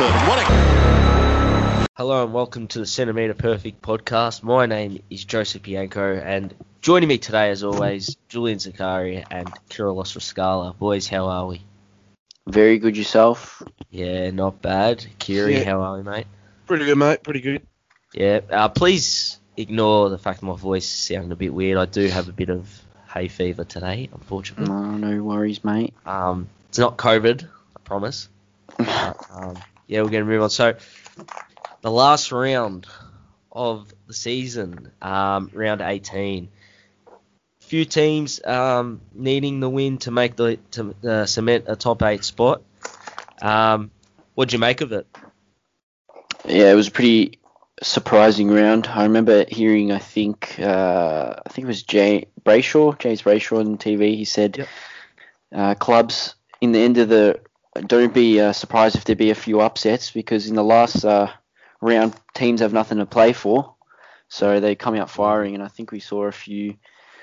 centimetre. What a Hello and welcome to the Centimeter Perfect podcast. My name is Joseph Bianco and joining me today as always, Julian Zakari and Kyrilos Rascala. Boys, how are we? Very good yourself. Yeah, not bad. Kiri, Yeah. how are we, mate? Pretty good, mate. Pretty good. Yeah, uh, please ignore the fact my voice sounded a bit weird. I do have a bit of hay fever today, unfortunately. No, no worries, mate. Um, it's not COVID, I promise. But, um, yeah, we're going to move on. So, the last round of the season, um, round 18. Few teams um, needing the win to make the to uh, cement a top eight spot. Um, what'd you make of it? Yeah, it was a pretty surprising round. I remember hearing, I think, uh, I think it was Jay Brayshaw, James Brayshaw on TV. He said, Yep. uh, clubs in the end of the don't be uh, surprised if there be a few upsets because in the last uh, round teams have nothing to play for, so they come out firing. And I think we saw a few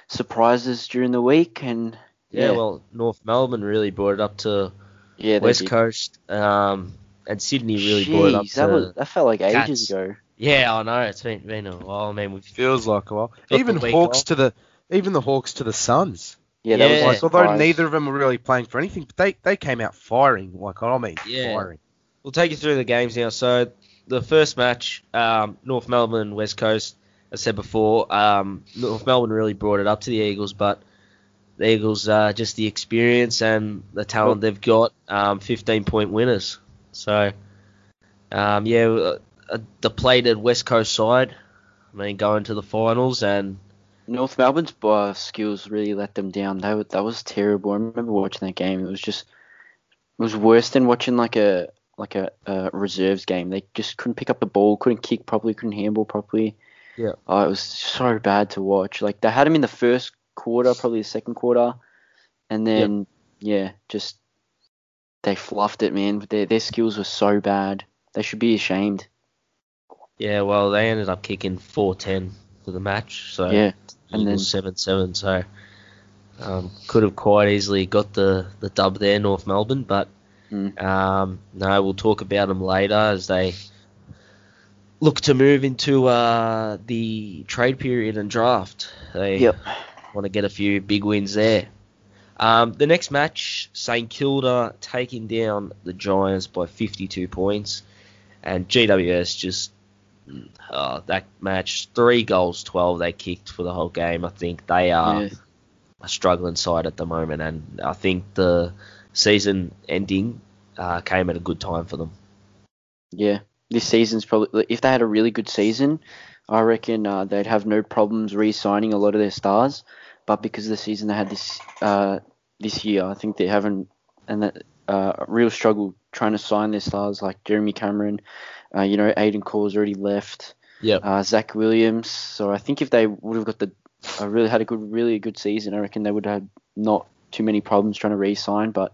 surprises during the week. And Yeah, well, North Melbourne really brought it up to yeah, West did. Coast, um, and Sydney really brought it up Jeez, to. that, was, that felt like ages Cats. ago. Yeah, I know it's been been a while. I mean, we've Feels like a while. even week Hawks off. to the even the Hawks to the Suns. Yeah, that Yeah. a Like although neither of them were really playing for anything, but they, they came out firing. Like I mean, Yeah. firing. We'll take you through the games now. So the first match, um, North Melbourne, West Coast. As I said before, um, North Melbourne really brought it up to the Eagles, but the Eagles, uh, just the experience and the talent they've got, um, 15 point winners. So, um, yeah, a, a depleted West Coast side. I mean, going to the finals and North Melbourne's uh, skills really let them down. That was, that was terrible. I remember watching that game. It was just it was worse than watching like a like a, a reserves game. They just couldn't pick up the ball, couldn't kick properly, couldn't handle properly. Yeah. Oh, it was so bad to watch. Like they had him in the first quarter, probably the second quarter, and then yeah, just they fluffed it, man. Their their skills were so bad. They should be ashamed. yeah, well, they ended up kicking 4-10 for the match. So Yeah. And then seven seven. So um, could have quite easily got the, the dub there, North Melbourne. But Mm. um, no, we'll talk about them later as they look to move into uh, the trade period and draft. They Yep. want to get a few big wins there. Um, the next match, St Kilda taking down the Giants by 52 points, and GWS just uh, that match three goals, 12 they kicked for the whole game. I think they are Yeah. a struggling side at the moment, and I think the season ending uh, came at a good time for them. Yeah, this season's probably if they had a really good season, I reckon uh, they'd have no problems re-signing a lot of their stars. But because of the season they had this uh, this year, I think they're having and that uh, real struggle trying to sign their stars like Jeremy Cameron. Uh, you know, Aidan Corr's already left. Yep. Uh, Zac Williams. So I think if they would have got the uh, really had a good, really good season, I reckon they would have not too many problems trying to re-sign. But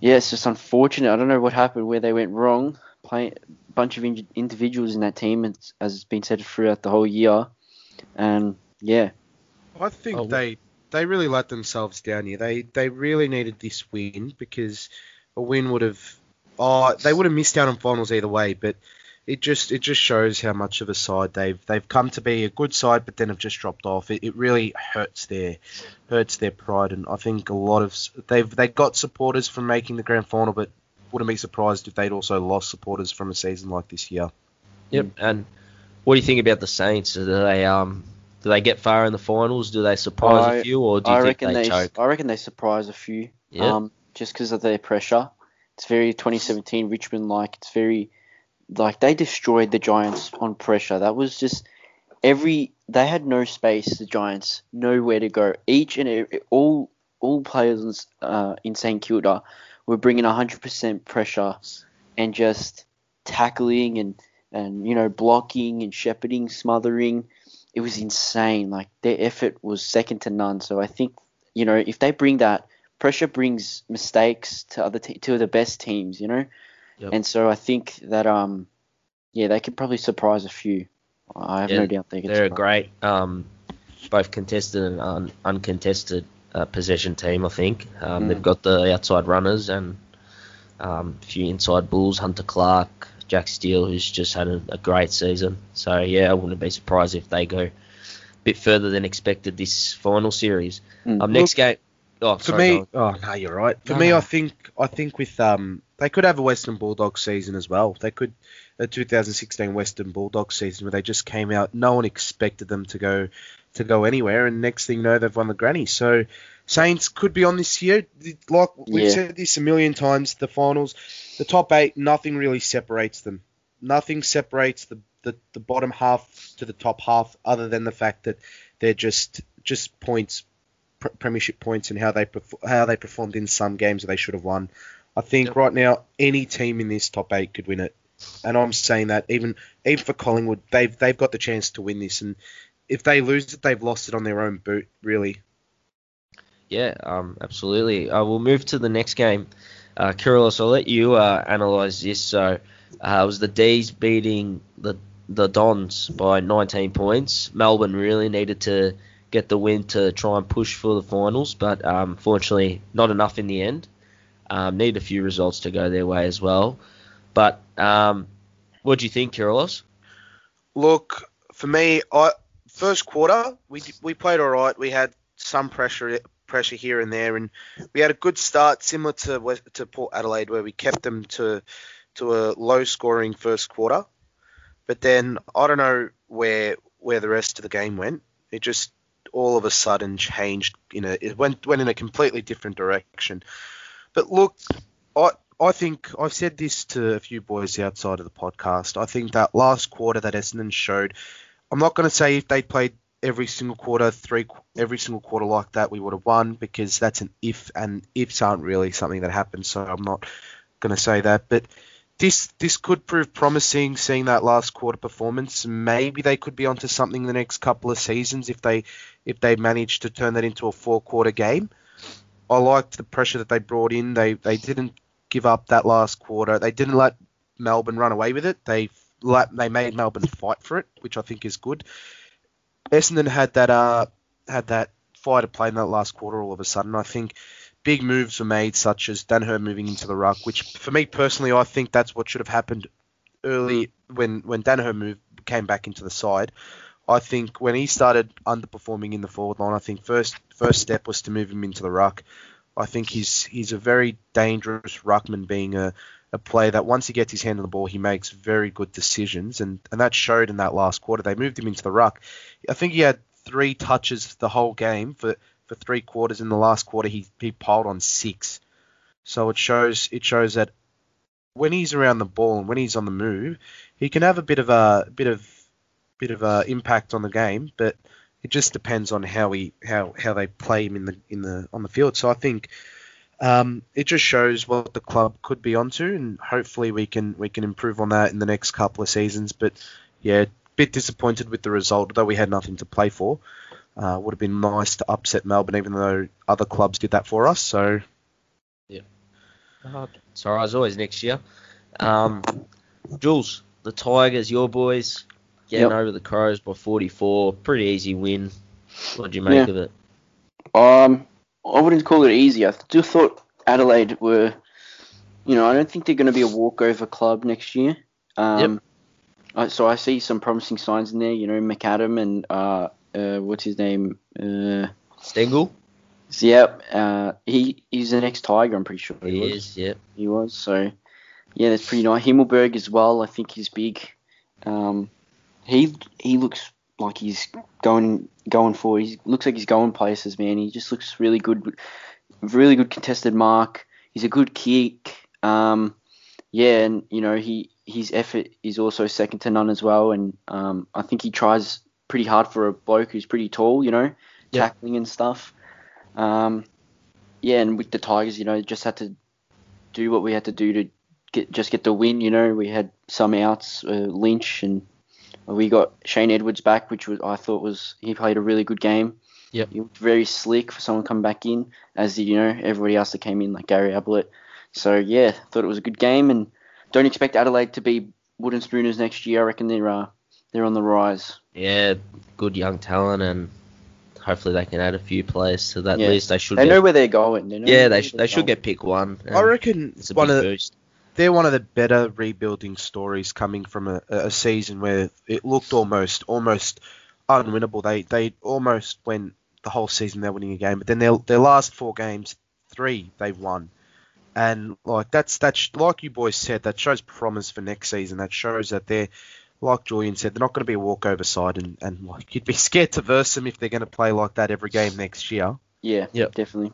yeah, it's just unfortunate. I don't know what happened, where they went wrong. Playing a bunch of in- individuals in that team, and as has been said throughout the whole year. And yeah, I think Oh, they they really let themselves down here. They they really needed this win because a win would have oh they would have missed out on finals either way. But it just it just shows how much of a side they've they've come to be a good side, but then have just dropped off. It, it really hurts their hurts their pride, and I think a lot of they've they got supporters from making the grand final, but wouldn't be surprised if they'd also lost supporters from a season like this year. Yep. And what do you think about the Saints? Do they um do they get far in the finals? Do they surprise I- a few, or do you I think reckon they, they, choke? I reckon they surprise a few. Yeah. Um, just because of their pressure. It's very 2017 Richmond like. It's very like they destroyed the Giants on pressure. That was just every they had no space. The Giants nowhere to go. Each and every, all all players uh, in St Kilda were bringing 100% pressure and just tackling and and you know blocking and shepherding, smothering. It was insane. Like their effort was second to none. So I think you know if they bring that pressure brings mistakes to other te- to the best teams. You know, Yep. and so I think that um yeah they could probably surprise a few. I have Yeah, no doubt they can. They're a great, um, both contested and un- uncontested uh, possession team. I think um, Mm. they've got the outside runners and Um, a few inside bulls, Hunter Clark, Jack Steele, who's just had a, a great season. So yeah, I wouldn't be surprised if they go a bit further than expected this final series. Mm. Um, next game. Oh, For sorry, me, on. oh no, you're right. For No, me, no. I think I think with um they could have a Western Bulldogs season as well. They could a 2016 Western Bulldogs season where they just came out. No one expected them to go to go anywhere, and next thing you know, they've won the granny. So Saints could be on this year. Like we've Yeah. said this a million times, the finals, the top eight, nothing really separates them. Nothing separates the, the, the bottom half to the top half, other than the fact that they're just just points, premiership points, and how they how they performed in some games that they should have won. I think Yep. right now any team in this top eight could win it, and I'm saying that even even for Collingwood, they've they've got the chance to win this, and if they lose it, they've lost it on their own boot, really. Yeah, um, absolutely. Uh, we'll move to the next game. Uh, I'll let you uh, analyse this. So uh, it was the D's beating the the Dons by 19 points. Melbourne really needed to get the win to try and push for the finals, but um, fortunately not enough in the end. Um, need a few results to go their way as well. But um, what do you think, Kyrillos? Look, for me, I first quarter we we played all right. We had some pressure pressure here and there, and we had a good start, similar to to Port Adelaide, where we kept them to to a low scoring first quarter. But then I don't know where where the rest of the game went. It just all of a sudden changed in a it went went in a completely different direction. But look, I I think I've said this to a few boys outside of the podcast. I think that last quarter that Essendon showed, I'm not going to say if they played every single quarter, three every single quarter like that, we would have won because that's an if, and ifs aren't really something that happens. So I'm not going to say that, but. This this could prove promising. Seeing that last quarter performance, maybe they could be onto something the next couple of seasons if they if they manage to turn that into a four quarter game. I liked the pressure that they brought in. They they didn't give up that last quarter. They didn't let Melbourne run away with it. They they made Melbourne fight for it, which I think is good. Essendon had that uh had that fire to play in that last quarter all of a sudden. I think big moves were made, such as Daniher moving into the ruck, which for me personally, I think that's what should have happened early hmm. when when Daniher moved came back into the side. I think when he started underperforming in the forward line, I think first first step was to move him into the ruck. I think he's he's a very dangerous ruckman, being a, a player that once he gets his hand on the ball, he makes very good decisions, and, and that showed in that last quarter. They moved him into the ruck. I think he had three touches the whole game for, for three quarters. In the last quarter, he he piled on six. So it shows it shows that when he's around the ball and when he's on the move, he can have a bit of a bit of bit of a impact on the game, but it just depends on how he how how they play him in the in the on the field. So I think um, it just shows what the club could be onto, and hopefully we can we can improve on that in the next couple of seasons. But yeah, a bit disappointed with the result, though we had nothing to play for. Uh, would have been nice to upset Melbourne, even though other clubs did that for us. So It's alright as always next year. Um, Jules, the Tigers, your boys, getting Yep. over the Crows by 44. Pretty easy win. What do you make Yeah. of it? Um, I wouldn't call it easy. I just thought Adelaide were, you know, I don't think they're going to be a walkover club next year. Um, I, so I see some promising signs in there. You know, McAdam and uh, uh, what's his name? Uh, Stengle? yeah, uh, he he's an ex-Tiger. I'm pretty sure he, He was. is, yeah. He was. So yeah, that's pretty nice. Himmelberg as well. I think he's big. Um, he he looks like he's going going for. He looks like he's going places, man. He just looks really good. Really good contested mark. He's a good kick. Um, yeah, and you know he his effort is also second to none as well. And um, I think he tries pretty hard for a bloke who's pretty tall. You know, Yeah. tackling and stuff. Um, yeah, and with the Tigers, you know, just had to do what we had to do to get just get the win. You know, we had some outs, uh, Lynch, and we got Shane Edwards back, which was I thought was he played a really good game. Yep. He looked very slick for someone coming back in, as did you know everybody else that came in like Gary Ablett. So yeah, thought it was a good game, and don't expect Adelaide to be wooden spooners next year. I reckon they're uh, they're on the rise. Yeah, good young talent, and hopefully they can add a few players to that Yeah. list. They should. They get, know where they're going. They know yeah, they they're sh- they should going. get pick one. I reckon It's a one big of the, boost. they're one of the better rebuilding stories coming from a, a season where it looked almost almost unwinnable. They they almost went the whole season they're winning a game, but then their their last four games, three they've won, and like that's that's like you boys said, that shows promise for next season. That shows that they're like Julian said, they're not going to be a walkover side, and, and like you'd be scared to verse them if they're going to play like that every game next year. Yeah, Yep. definitely.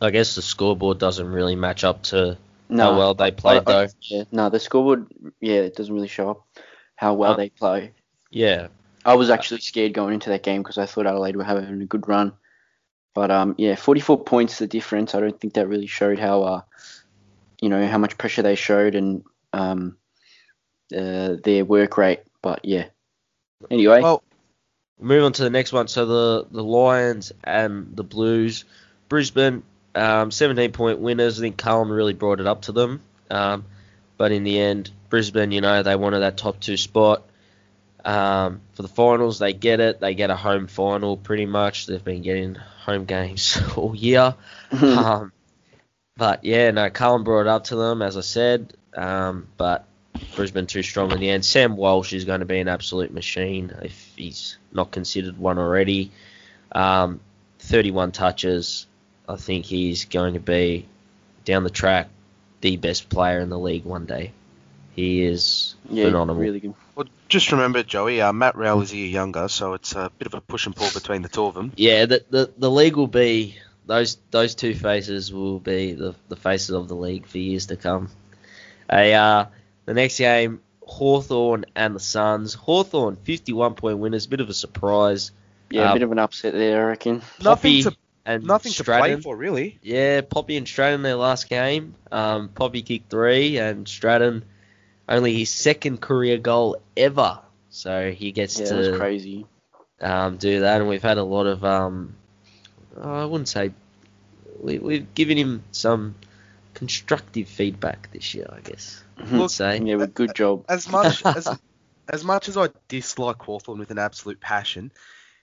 I guess the scoreboard doesn't really match up to No, how well they played I- I- though. Yeah, no, the scoreboard. Yeah, it doesn't really show up how well Uh, they play. Yeah, I was actually scared going into that game because I thought Adelaide were having a good run. But um, yeah, 44 points the difference. I don't think that really showed how uh, you know, how much pressure they showed and um, uh, their work rate. But yeah. Anyway, Well, Move on to the next one. So the the Lions and the Blues, Brisbane, um, 17 point winners. I think Carlton really brought it up to them. Um, but in the end, Brisbane, you know, they wanted that top two spot. Um, for the finals, they get it. They get a home final pretty much. They've been getting home games all year. um, but yeah, no, Carlton brought it up to them, as I said. Um, but Brisbane too strong in the end. Sam Walsh is going to be an absolute machine if he's not considered one already. Um, 31 touches. I think he's going to be down the track the best player in the league one day. He is yeah, phenomenal. really good. well, just remember, Joey, uh, Matt Rowell is a year younger, so it's a bit of a push and pull between the two of them. Yeah, the, the the league will be those those two faces will be the, the faces of the league for years to come. A uh, the next game, Hawthorn and the Suns. Hawthorn 51 point winners, bit of a surprise. Yeah, a Um, bit of an upset there, I reckon. Poppy Nothing to and nothing to Stratton. play for, really. Yeah, Poppy and Stratton their last game. Um, Poppy kicked three, and Stratton only his second career goal ever. So he gets Yeah, to crazy. um, do that, and we've had a lot of um, I wouldn't say we, we've given him some constructive feedback this year, I guess. Mhm. I'd say. Yeah, but good job. As much as as much as I dislike Hawthorn with an absolute passion,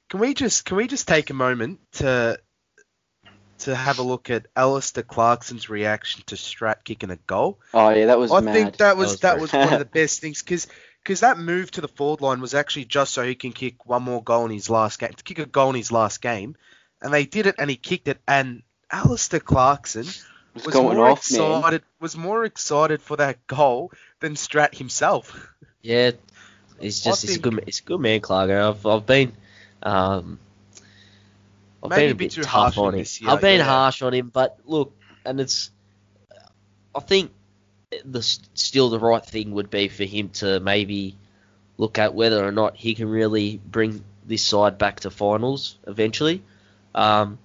can we just can we just take a moment to to have a look at Alastair Clarkson's reaction to Strat kicking a goal? Oh yeah, that was I mad. think that was was that was one of the best things because because that move to the forward line was actually just so he can kick one more goal in his last game, to kick a goal in his last game, and they did it and he kicked it and Alastair Clarkson was, was going more excited was more excited for that goal than Strat himself. Yeah, he's I just he's a good he's a good man, Clargo. I've I've been um I've Maybe been a bit too tough harsh on him. this year, I've been yeah. harsh on him, but look, and it's I think the still the right thing would be for him to maybe look at whether or not he can really bring this side back to finals eventually. Um,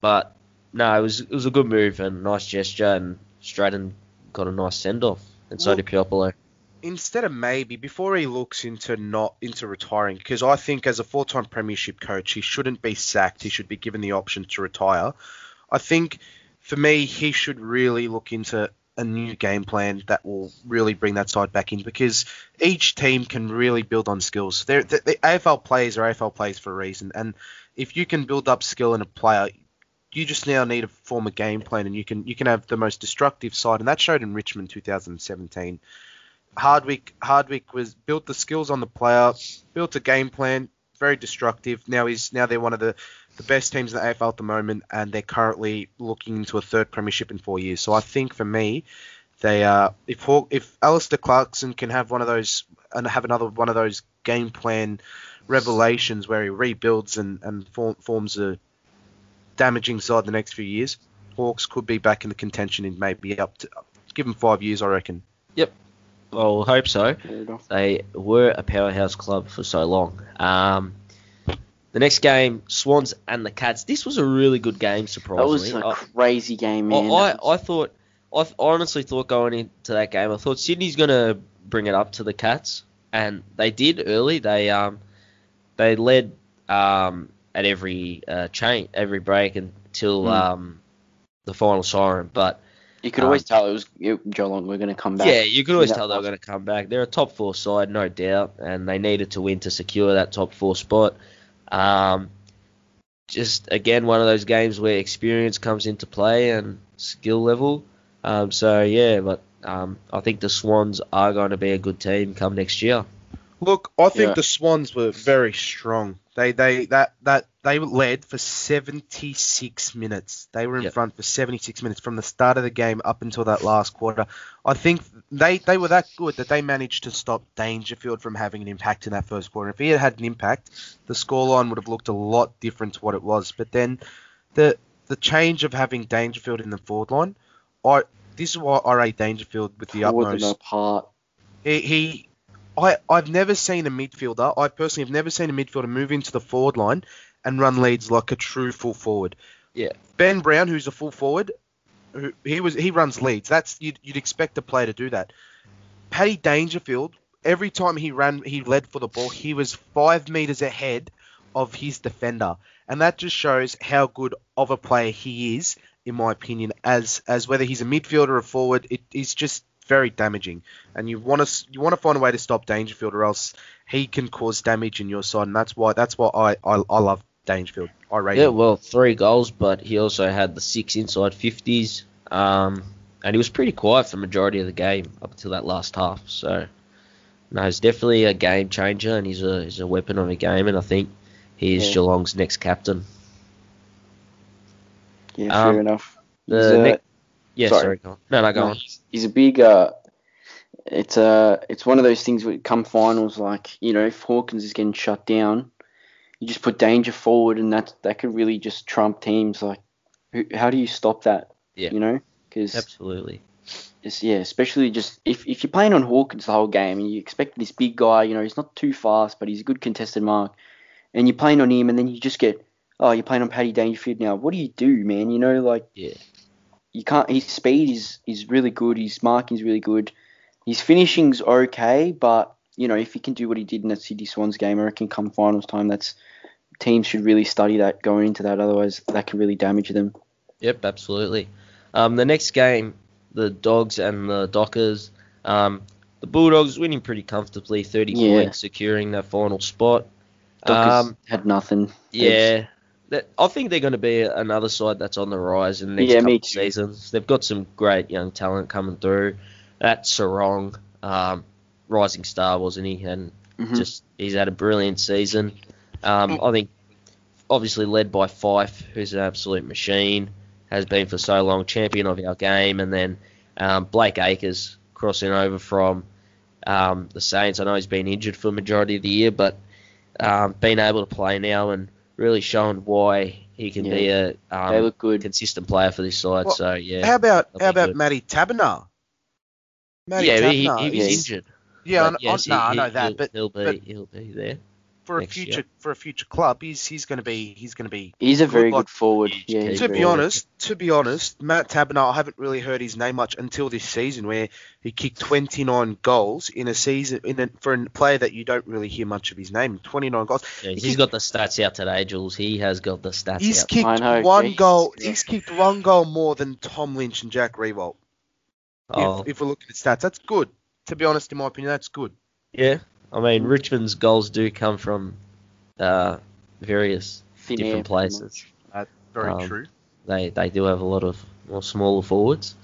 but no, it was it was a good move and a nice gesture, and Stratton got a nice send off, and so did Puopolo. Instead of maybe before he looks into not into retiring, because I think as a full-time premiership coach, he shouldn't be sacked. He should be given the option to retire. I think for me, he should really look into a new game plan that will really bring that side back in because each team can really build on skills. They're, the, the AFL players are AFL players for a reason, and if you can build up skill in a player, you just now need to form a game plan, and you can you can have the most destructive side, and that showed in Richmond 2017. Hardwick Hardwick was built the skills on the player, built a game plan, very destructive. Now he's now they're one of the, the best teams in the AFL at the moment, and they're currently looking into a third premiership in four years. So I think for me, they uh if if Alastair Clarkson can have one of those and have another one of those game plan revelations where he rebuilds and and form, forms a damaging side the next few years, Hawks could be back in the contention in maybe up to give them five years, I reckon. Yep. Well, we'll hope so. They were a powerhouse club for so long. Um, the next game, Swans and the Cats. This was a really good game, surprisingly. That was surprisingly. a I, crazy game, I, man. I, That I thought, I honestly thought going into that game, I thought Sydney's going to bring it up to the Cats, and they did early. They um, they led um, at every uh, chain, every break until Mm. um, the final siren, but. you could um, always tell it was it, Geelong were going to come back. Yeah, you could always tell they were going to come back. They're a top four side, no doubt, and they needed to win to secure that top four spot. Um, just again one of those games where experience comes into play and skill level. Um, so yeah, but um, I think the Swans are going to be a good team come next year. Look, I think Yeah. the Swans were very strong. They they that that they led for 76 minutes. They were in Yep. front for 76 minutes from the start of the game up until that last quarter. I think they they were that good that they managed to stop Dangerfield from having an impact in that first quarter. If he had had an impact, the scoreline would have looked a lot different to what it was. But then the the change of having Dangerfield in the forward line, I this is why I rate Dangerfield with the Pulled them utmost. apart. He, he I, I've never seen a midfielder, I personally have never seen a midfielder move into the forward line and run leads like a true full forward. Yeah. Ben Brown, who's a full forward, who, he was he runs leads. That's you'd, you'd expect a player to do that. Paddy Dangerfield, every time he ran, he led for the ball. He was five meters ahead of his defender, and that just shows how good of a player he is, in my opinion. As as whether he's a midfielder or a forward, it is just very damaging. And you want to you want to find a way to stop Dangerfield, or else he can cause damage in your side. And that's why that's why I I, I love Dangerfield. I rate Yeah, him. well, three goals, but he also had the six inside 50s. Um, and he was pretty quiet for the majority of the game up until that last half. So, no, he's definitely a game changer, and he's a he's a weapon of a game. And I think he is Yeah. Geelong's next captain. Yeah, Um, fair enough. the uh, next- Yeah, sorry. Sorry. No, no, go no, on. he's, he's a big. Uh, it's uh, it's one of those things where come finals, like you know, if Hawkins is getting shut down, you just put danger forward, and that that could really just trump teams. Like, who, how do you stop that? Yeah. You know, because Absolutely. It's, yeah, especially just if, if you're playing on Hawkins the whole game and you expect this big guy, you know, he's not too fast, but he's a good contested mark, and you're playing on him, and then you just get, oh, you're playing on Paddy Dangerfield now. What do you do, man? You know, like Yeah. You can't. His speed is is really good. His marking is really good. His finishing's okay, but you know, if he can do what he did in that Sydney Swans game, or I reckon come finals time, that's teams should really study that going into that. Otherwise, that can really damage them. Yep, absolutely. Um, the next game, the Dogs and the Dockers. Um, the Bulldogs winning pretty comfortably, 30 Yeah. points, securing their final spot. Dockers Um, had nothing. Yeah, that, I think they're going to be another side that's on the rise in the next Yeah, couple of seasons. They've got some great young talent coming through. That Serong, um, rising star, wasn't he? And Mhm. just he's had a brilliant season. Um, I think obviously led by Fyfe, who's an absolute machine, has been for so long, champion of our game, and then um, Blake Acres crossing over from um, the Saints. I know he's been injured for the majority of the year, but um, being able to play now and really shown why he can be a they um, look good. consistent player for this side. Well, so yeah, How about how about good. Matty Taberner? Matty yeah, he, he was yes. injured. Yeah, I, but I, yes, no, I he- know he'll- that, but he'll be but- he'll be there. For a next year. future for a future club, he's he's going to be he's going to be. He's a very like- good forward. Yeah, To very be good. honest, to be honest, Matt Taberner, I haven't really heard his name much until this season, where he kicked 29 goals in a season in a, for a player that you don't really hear much of his name. 29 goals. Yeah, He he's kicked- got the stats out today, Jules. He has got the stats He's out. kicked know, one geez. goal. Yeah. He's kicked one goal more than Tom Lynch and Jack Riewoldt. Oh, If, if we look at stats, that's good. To be honest, in my opinion, that's good. yeah. I mean, Richmond's goals do come from uh, various Thin different places. Very Um, true. They they do have a lot of more smaller forwards,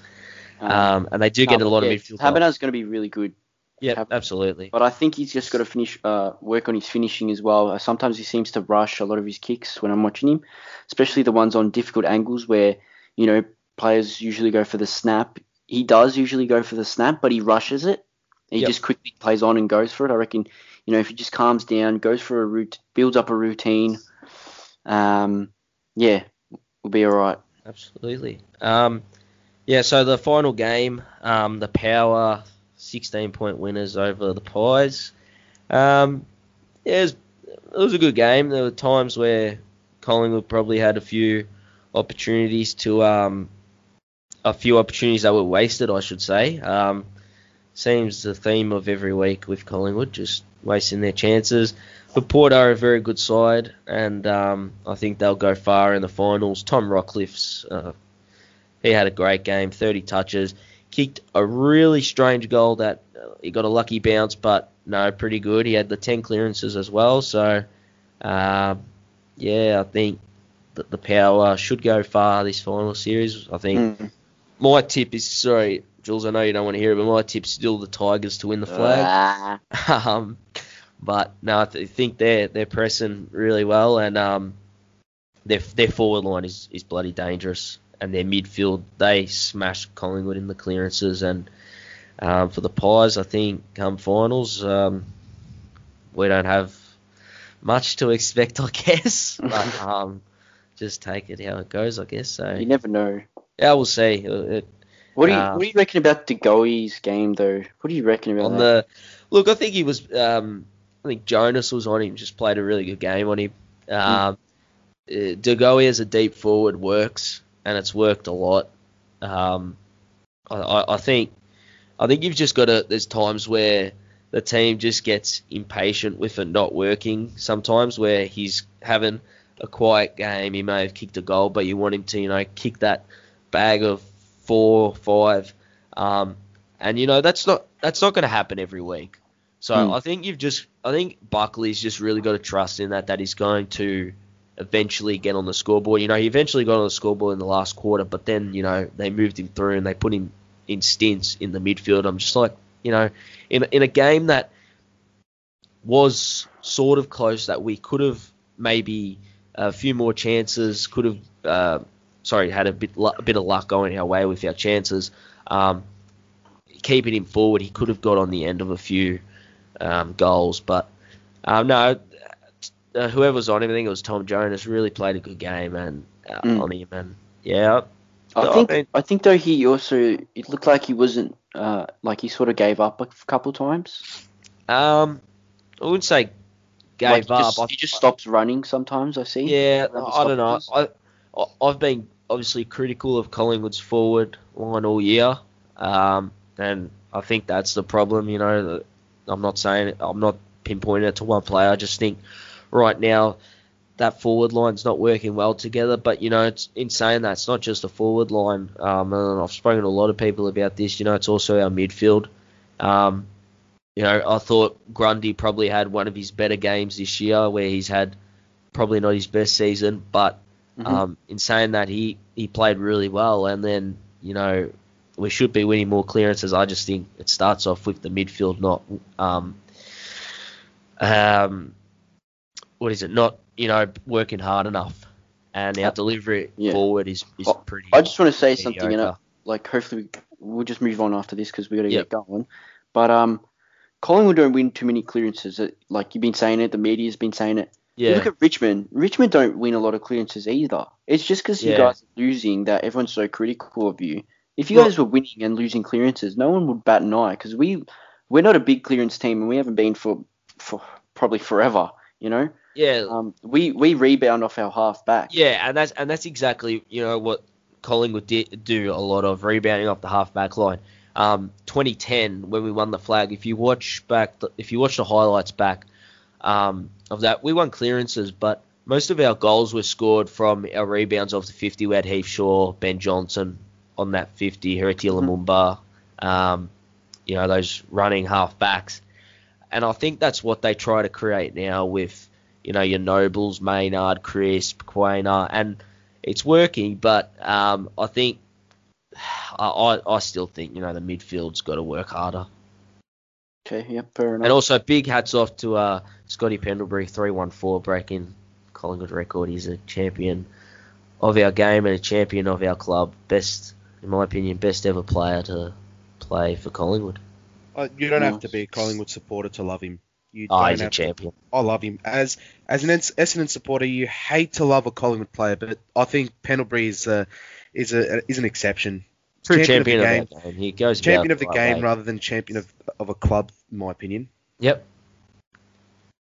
much. um, and they do get a lot of midfield. goals. Taberner's going to be really good, Yeah, absolutely. but I think he's just got to finish, uh, work on his finishing as well. Uh, sometimes he seems to rush a lot of his kicks when I'm watching him, especially the ones on difficult angles where you know players usually go for the snap. He does usually go for the snap, but he rushes it. He Yep. just quickly plays on and goes for it. I reckon, you know, if he just calms down, goes for a route, builds up a routine, um, yeah, we'll be all right. Absolutely. Um, yeah, so the final game, um, the Power 16 point winners over the Pies. Um, yeah, it was, it was a good game. There were times where Collingwood probably had a few opportunities to, um, a few opportunities that were wasted, I should say. Um, seems the theme of every week with Collingwood, just wasting their chances. But Port are a very good side, and um, I think they'll go far in the finals. Tom Rockliff's uh, he had a great game, 30 touches, kicked a really strange goal that uh, he got a lucky bounce, but no, pretty good. He had the 10 clearances as well, so um, yeah, I think the, the power should go far this final series. I think Mm. my tip is sorry, Jules. I know you don't want to hear it, but my tip's still the Tigers to win the flag. Ah, um, but no, I th- think they're they're pressing really well, and um, their their forward line is, is bloody dangerous, and their midfield they smashed Collingwood in the clearances, and um, for the Pies, I think come finals, um, we don't have much to expect, I guess, but um, just take it how it goes, I guess. So you never know. yeah, we'll see. It, What do you Um, What do you reckon about De Goey's game though? What do you reckon about on that? the look, I think he was. Um, I think Jonas was on him. Just played a really good game on him. Um, uh, De Goey as a deep forward works, and it's worked a lot. Um, I, I, I think. I think you've just got to. There's times where the team just gets impatient with it not working. Sometimes where he's having a quiet game, he may have kicked a goal, but you want him to, you know, kick that bag of four, five, um, and you know that's not that's not going to happen every week. So Hmm. I think you've just I think Buckley's just really got to trust in that that he's going to eventually get on the scoreboard. You know, he eventually got on the scoreboard in the last quarter, but then you know they moved him through and they put him in stints in the midfield. I'm just like you know in in a game that was sort of close that we could have maybe a few more chances, could have uh, sorry had a bit a bit of luck going our way with our chances. Um, keeping him forward, he could have got on the end of a few um, goals, but um, no, uh, was on him, I think it was Tom Jonas, really played a good game and uh, Mm. on him, and yeah, I I think mean- I think though he also it looked like he wasn't uh like he sort of gave up a couple times. um, I wouldn't say gave like he up. Just, I- he just stops running sometimes. I see. Yeah, I don't know. I, I I've been obviously critical of Collingwood's forward line all year, um, and I think that's the problem. You know, I'm not saying I'm not pinpointing it to one player. I just think right now that forward line's not working well together. But you know, it's in saying that it's not just a forward line. Um, and I've spoken to a lot of people about this. You know, it's also our midfield. Um, you know, I thought Grundy probably had one of his better games this year, where he's had probably not his best season, but Mhm. um, in saying that he he played really well, and then you know we should be winning more clearances. I just think it starts off with the midfield, not um, um, what is it? Not you know working hard enough, and our delivery Yeah. forward is is I- pretty. I just want to say something, you uh, like hopefully we, we'll just move on after this because we got to Yep. get going. But um, Collingwood don't win too many clearances. Like you've been saying it, the media's been saying it. You yeah, look at Richmond. Richmond don't win a lot of clearances either. It's just because you guys are losing that everyone's so critical of you. If you Well- guys were winning and losing clearances, no one would bat an eye because we we're not a big clearance team and we haven't been for for probably forever. You know, yeah, um, we we rebound off our half back. Yeah, and that's and that's exactly you know what Collingwood did do a lot of rebounding off the half back line. Um, 2010 when we won the flag. If you watch back, the, if you watch the highlights back um, of that, we won clearances, but most of our goals were scored from our rebounds off the 50. We had Heath Shaw, Ben Johnson on that 50, Heritier Lumumba, um, you know those running half backs, and I think that's what they try to create now with you know, your Nobles, Maynard, Crisp, Quaynor, and it's working. But um, I think I I still think you know the midfield's got to work harder. Okay, yep, fair enough. And also big hats off to uh, Scotty Pendlebury, three one four breaking Collingwood record. He's a champion of our game and a champion of our club. Best, in my opinion, best ever player to play for Collingwood. Uh, you don't have to be a Collingwood supporter to love him. You Oh, he's a have to- champion. I love him as as an Es- Essendon supporter. You hate to love a Collingwood player, but I think Pendlebury is a, is a is an exception. True Champion champion, of the of, our game. He goes Champion of the right game way. rather than champion of of a club, in my opinion. Yep.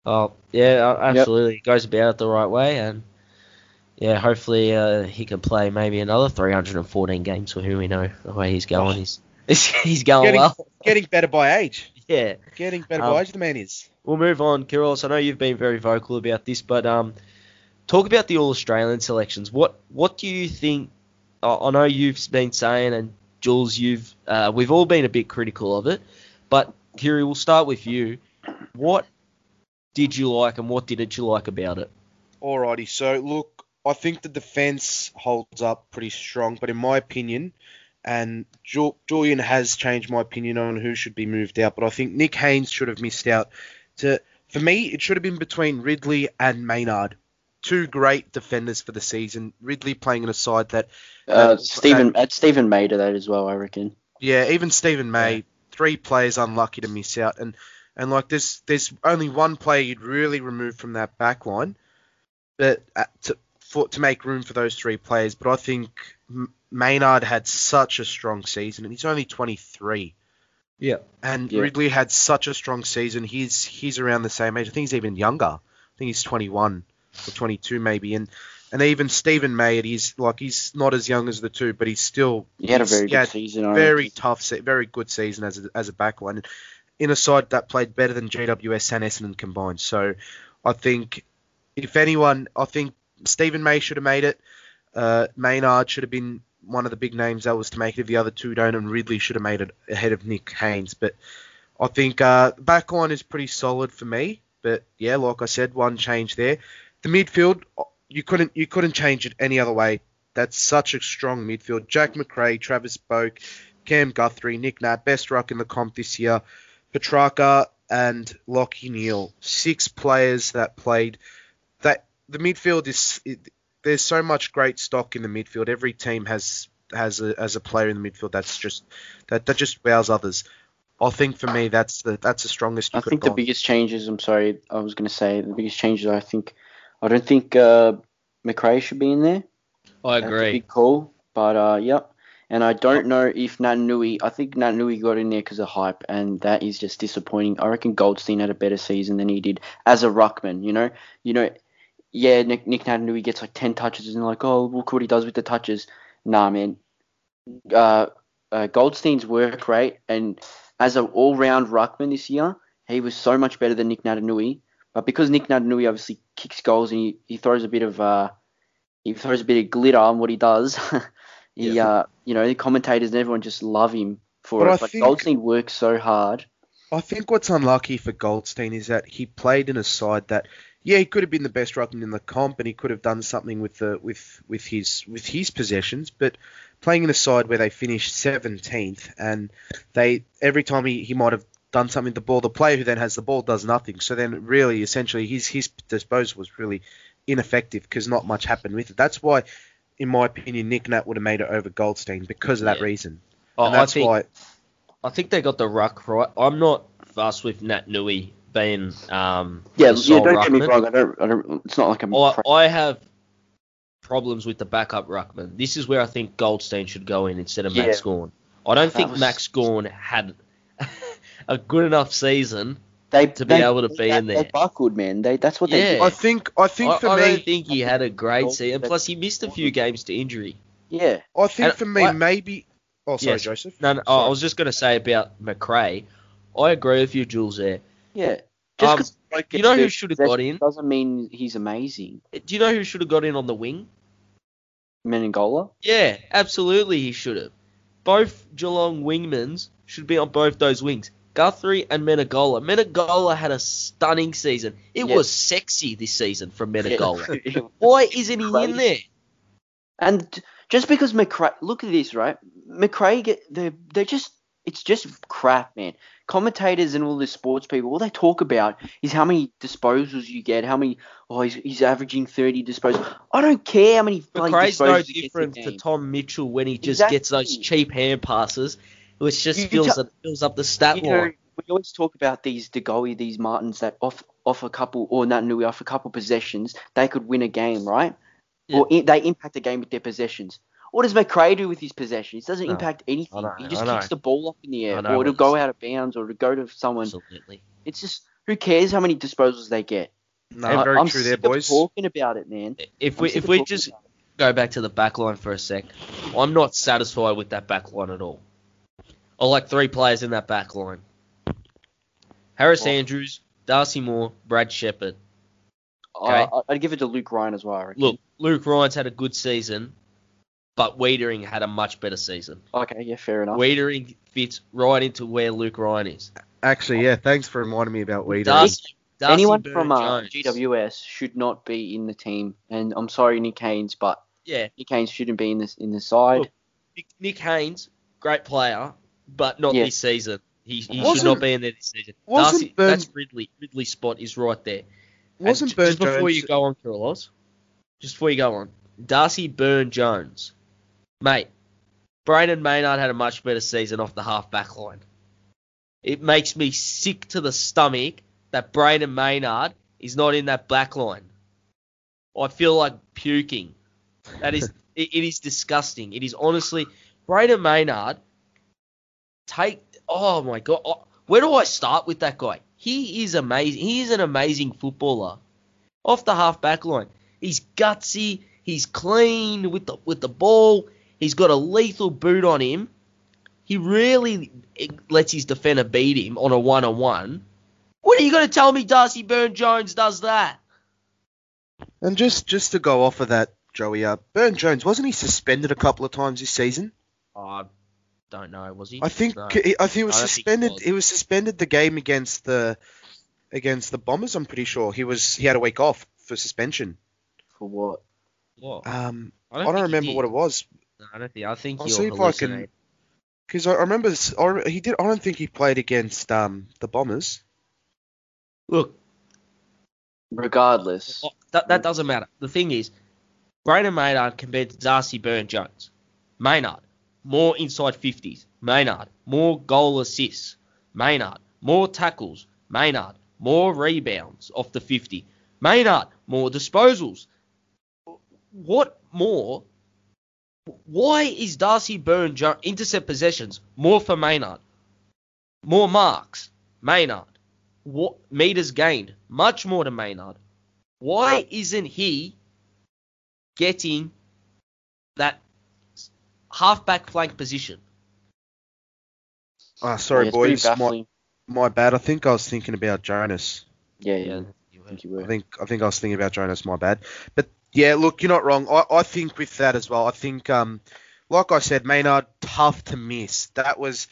Oh yeah, absolutely. He goes about it the right way, and yeah, hopefully uh, he can play maybe another 314 games for who we know the way he's going. Oh. He's he's going Getting- well. Getting better by age. Yeah. Getting better Um, by age, the man is. We'll move on, Kirill. I know you've been very vocal about this, but um, talk about the All Australian selections. What what do you think? I know you've been saying, and Jules, you've uh, we've all been a bit critical of it, but Kiri, we'll start with you. What did you like, and what didn't you like about it? Alrighty, so look, I think the defense holds up pretty strong, but in my opinion, and Julian has changed my opinion on who should be moved out, but I think Nick Haynes should have missed out. To for me, it should have been between Ridley and Maynard, two great defenders for the season. Ridley playing in a side that, Uh, Steven, add Steven May to that as well, I reckon. yeah, even Steven May, three players unlucky to miss out, and and like there's there's only one player you'd really remove from that back line, but uh, to for, to make room for those three players. But I think Maynard had such a strong season, and he's only 23. Yeah. And Yeah. Ridley had such a strong season. He's he's around the same age. I think he's even younger. I think he's 21 or 22 maybe. And and even Steven May, he's like he's not as young as the two, but he's still He had a very good season. Very tough, se- very good season as a, as a backline in a side that played better than GWS and Essendon combined. So I think if anyone, I think Steven May should have made it. Uh, Maynard should have been one of the big names that was to make it. If the other two don't, and Ridley should have made it ahead of Nick Haynes. But I think uh, backline is pretty solid for me. But yeah, like I said, one change there. The midfield, you couldn't you couldn't change it any other way. That's such a strong midfield. Jack Macrae, Travis Boak, Cam Guthrie, Nick Nat, best ruck in the comp this year. Petracca and Lachie Neale, six players that played. That the midfield is it, there's so much great stock in the midfield. Every team has has a has a player in the midfield that's just that, that just wows others. I think for me that's the that's the strongest. You I think the biggest changes. I'm sorry, I was going to say the biggest changes. I think I don't think uh, Macrae should be in there. I That's a agree. big call, but uh, yep. And I don't know if Natanui. I think Natanui got in there because of hype, and that is just disappointing. I reckon Goldstein had a better season than he did as a ruckman. You know, you know, yeah. Nick Nick Nat Nui gets like ten touches, and like, oh, look what he does with the touches. Nah, man. Uh, uh, Goldstein's work rate and as an all-round ruckman this year, he was so much better than Nick Natanui. But because Nick Natanui obviously kicks goals and he, he throws a bit of uh, he throws a bit of glitter on what he does, he uh, you know the commentators and everyone just love him for But it. I but think- Goldstein works so hard. I think what's unlucky for Goldstein is that he played in a side that, yeah, he could have been the best ruckman in the comp, and he could have done something with the with with his with his possessions. But playing in a side where they finished 17th, and they every time he, he might have done something with the ball, the player who then has the ball does nothing. So then, really, essentially, his his disposal was really ineffective because not much happened with it. That's why, in my opinion, Nick Nat would have made it over Goldstein because of that Yeah. reason. Oh, And I that's think why. I think they got the ruck right. I'm not fast with Natanui being um Yeah, yeah. Don't get me wrong. I don't. I don't. It's not like I'm. I, I have problems with the backup ruckman. This is where I think Goldstein should go in instead of Max Gawn. I don't That think was- Max Gawn had a good enough season. they, to be they- able to be they, in there. They buckled, man. They that's what they Yeah. did. I think I think I, for I me. don't think he had a great season. Plus, he missed a few games to injury. Yeah. I think And for me, I- maybe. Oh, sorry, Yes. Joseph. No, no oh, I was just going to say about Macrae. I agree with you, Jules. There. Yeah. Um, Just because you know who should have got in? doesn't mean he's amazing. Do you know who should have got in on the wing? Menegola. Yeah, absolutely, he should have. Both Geelong wingmans should be on both those wings. Guthrie and Menegola. Menegola had a stunning season. It Yeah. was sexy this season from Menegola. Why isn't he in there? And just because Macrae, look at this, right? Macrae, they're they're just it's just crap, man. Commentators and all the sports people, all they talk about is how many disposals you get, how many. Oh, he's, he's averaging thirty disposals. I don't care how many Macrae's no disposals a different to. Tom Mitchell when he just Exactly. gets those cheap hand passes, which just You fills, tell- up, fills up the stat You know, line. we always talk about these De Goey, these Martins that off off a couple or Natanui off a couple possessions, they could win a game, right? Yeah. Or i they impact the game with their possessions. What does Macrae do with his possessions? It doesn't No, impact anything. know, he just kicks the ball up in the air, know or what to go out of bounds, or to go to someone. Absolutely. It's just who cares how many disposals they get. No, I- very I'm true sick there, boys. talking about it, man. If we if we just go back to the back line for a sec, I'm not satisfied with that back line at all. I like three players in that back line. Harris Well- Andrews, Darcy Moore, Brad Sheppard. I- okay. I- I'd give it to Luke Ryan as well. I reckon. Look, Luke Ryan's had a good season, but Weitering had a much better season. Okay, yeah, fair enough. Weitering fits right into where Luke Ryan is. Actually, yeah, thanks for reminding me about Weeder. Darcy, Darcy Anyone Byrne from uh, GWS should not be in the team. And I'm sorry, Nick Haynes, but Yeah, Nick Haynes shouldn't be in this in the side. Look, Nick, Nick Haynes, great player, but not Yeah. this season. He, he should Wasn't- be in there this season. Darcy, Burn- that's Ridley. Ridley's spot is right there. Wasn't j- Burn just before Jones? you go on, Carlos? Just before you go on, Darcy Byrne Jones, mate. Brayden Maynard had a much better season off the half back line. It makes me sick to the stomach that Brayden Maynard is not in that back line. I feel like puking. That is, it, it is disgusting. It is honestly, Brayden Maynard. Take, oh my god, oh, where do I start with that guy? He is amazing. He is an amazing footballer. Off the half back line, he's gutsy. He's clean with the with the ball. He's got a lethal boot on him. He really lets his defender beat him on a one on one. What are you going to tell me Darcy Byrne Jones does that? And just just to go off of that, Joey, uh, Byrne Jones wasn't he suspended a couple of times this season? I don't know. Was he? I think No. he- I think he was I he suspended. was. He was suspended the game against the against the Bombers. I'm pretty sure he was. He had a week off for suspension. For what? What? Um, I don't don't, remember what it was No, I don't think. I think I'll you're see if I can- because I I remember I, he did. I don't think he played against um the Bombers. Look, Regardless, that, that doesn't matter. The thing is, Brayden Maynard compared to Darcy Byrne Jones. Maynard, more inside 50s. Maynard, more goal assists. Maynard, more tackles. Maynard, more rebounds off the 50. Maynard, more disposals. What more? Why is Darcy Jones intercept possessions more for Maynard? More marks, Maynard. What meters gained, much more to Maynard. Why isn't he getting that halfback flank position? Ah, sorry Yeah, boys, my, my bad. I think I was thinking about Jonas. Yeah, yeah. I think I think I think I was thinking about Jonas. My bad. But yeah, look, you're not wrong. I, I think with that as well. I think um, like I said, Maynard tough to miss. That was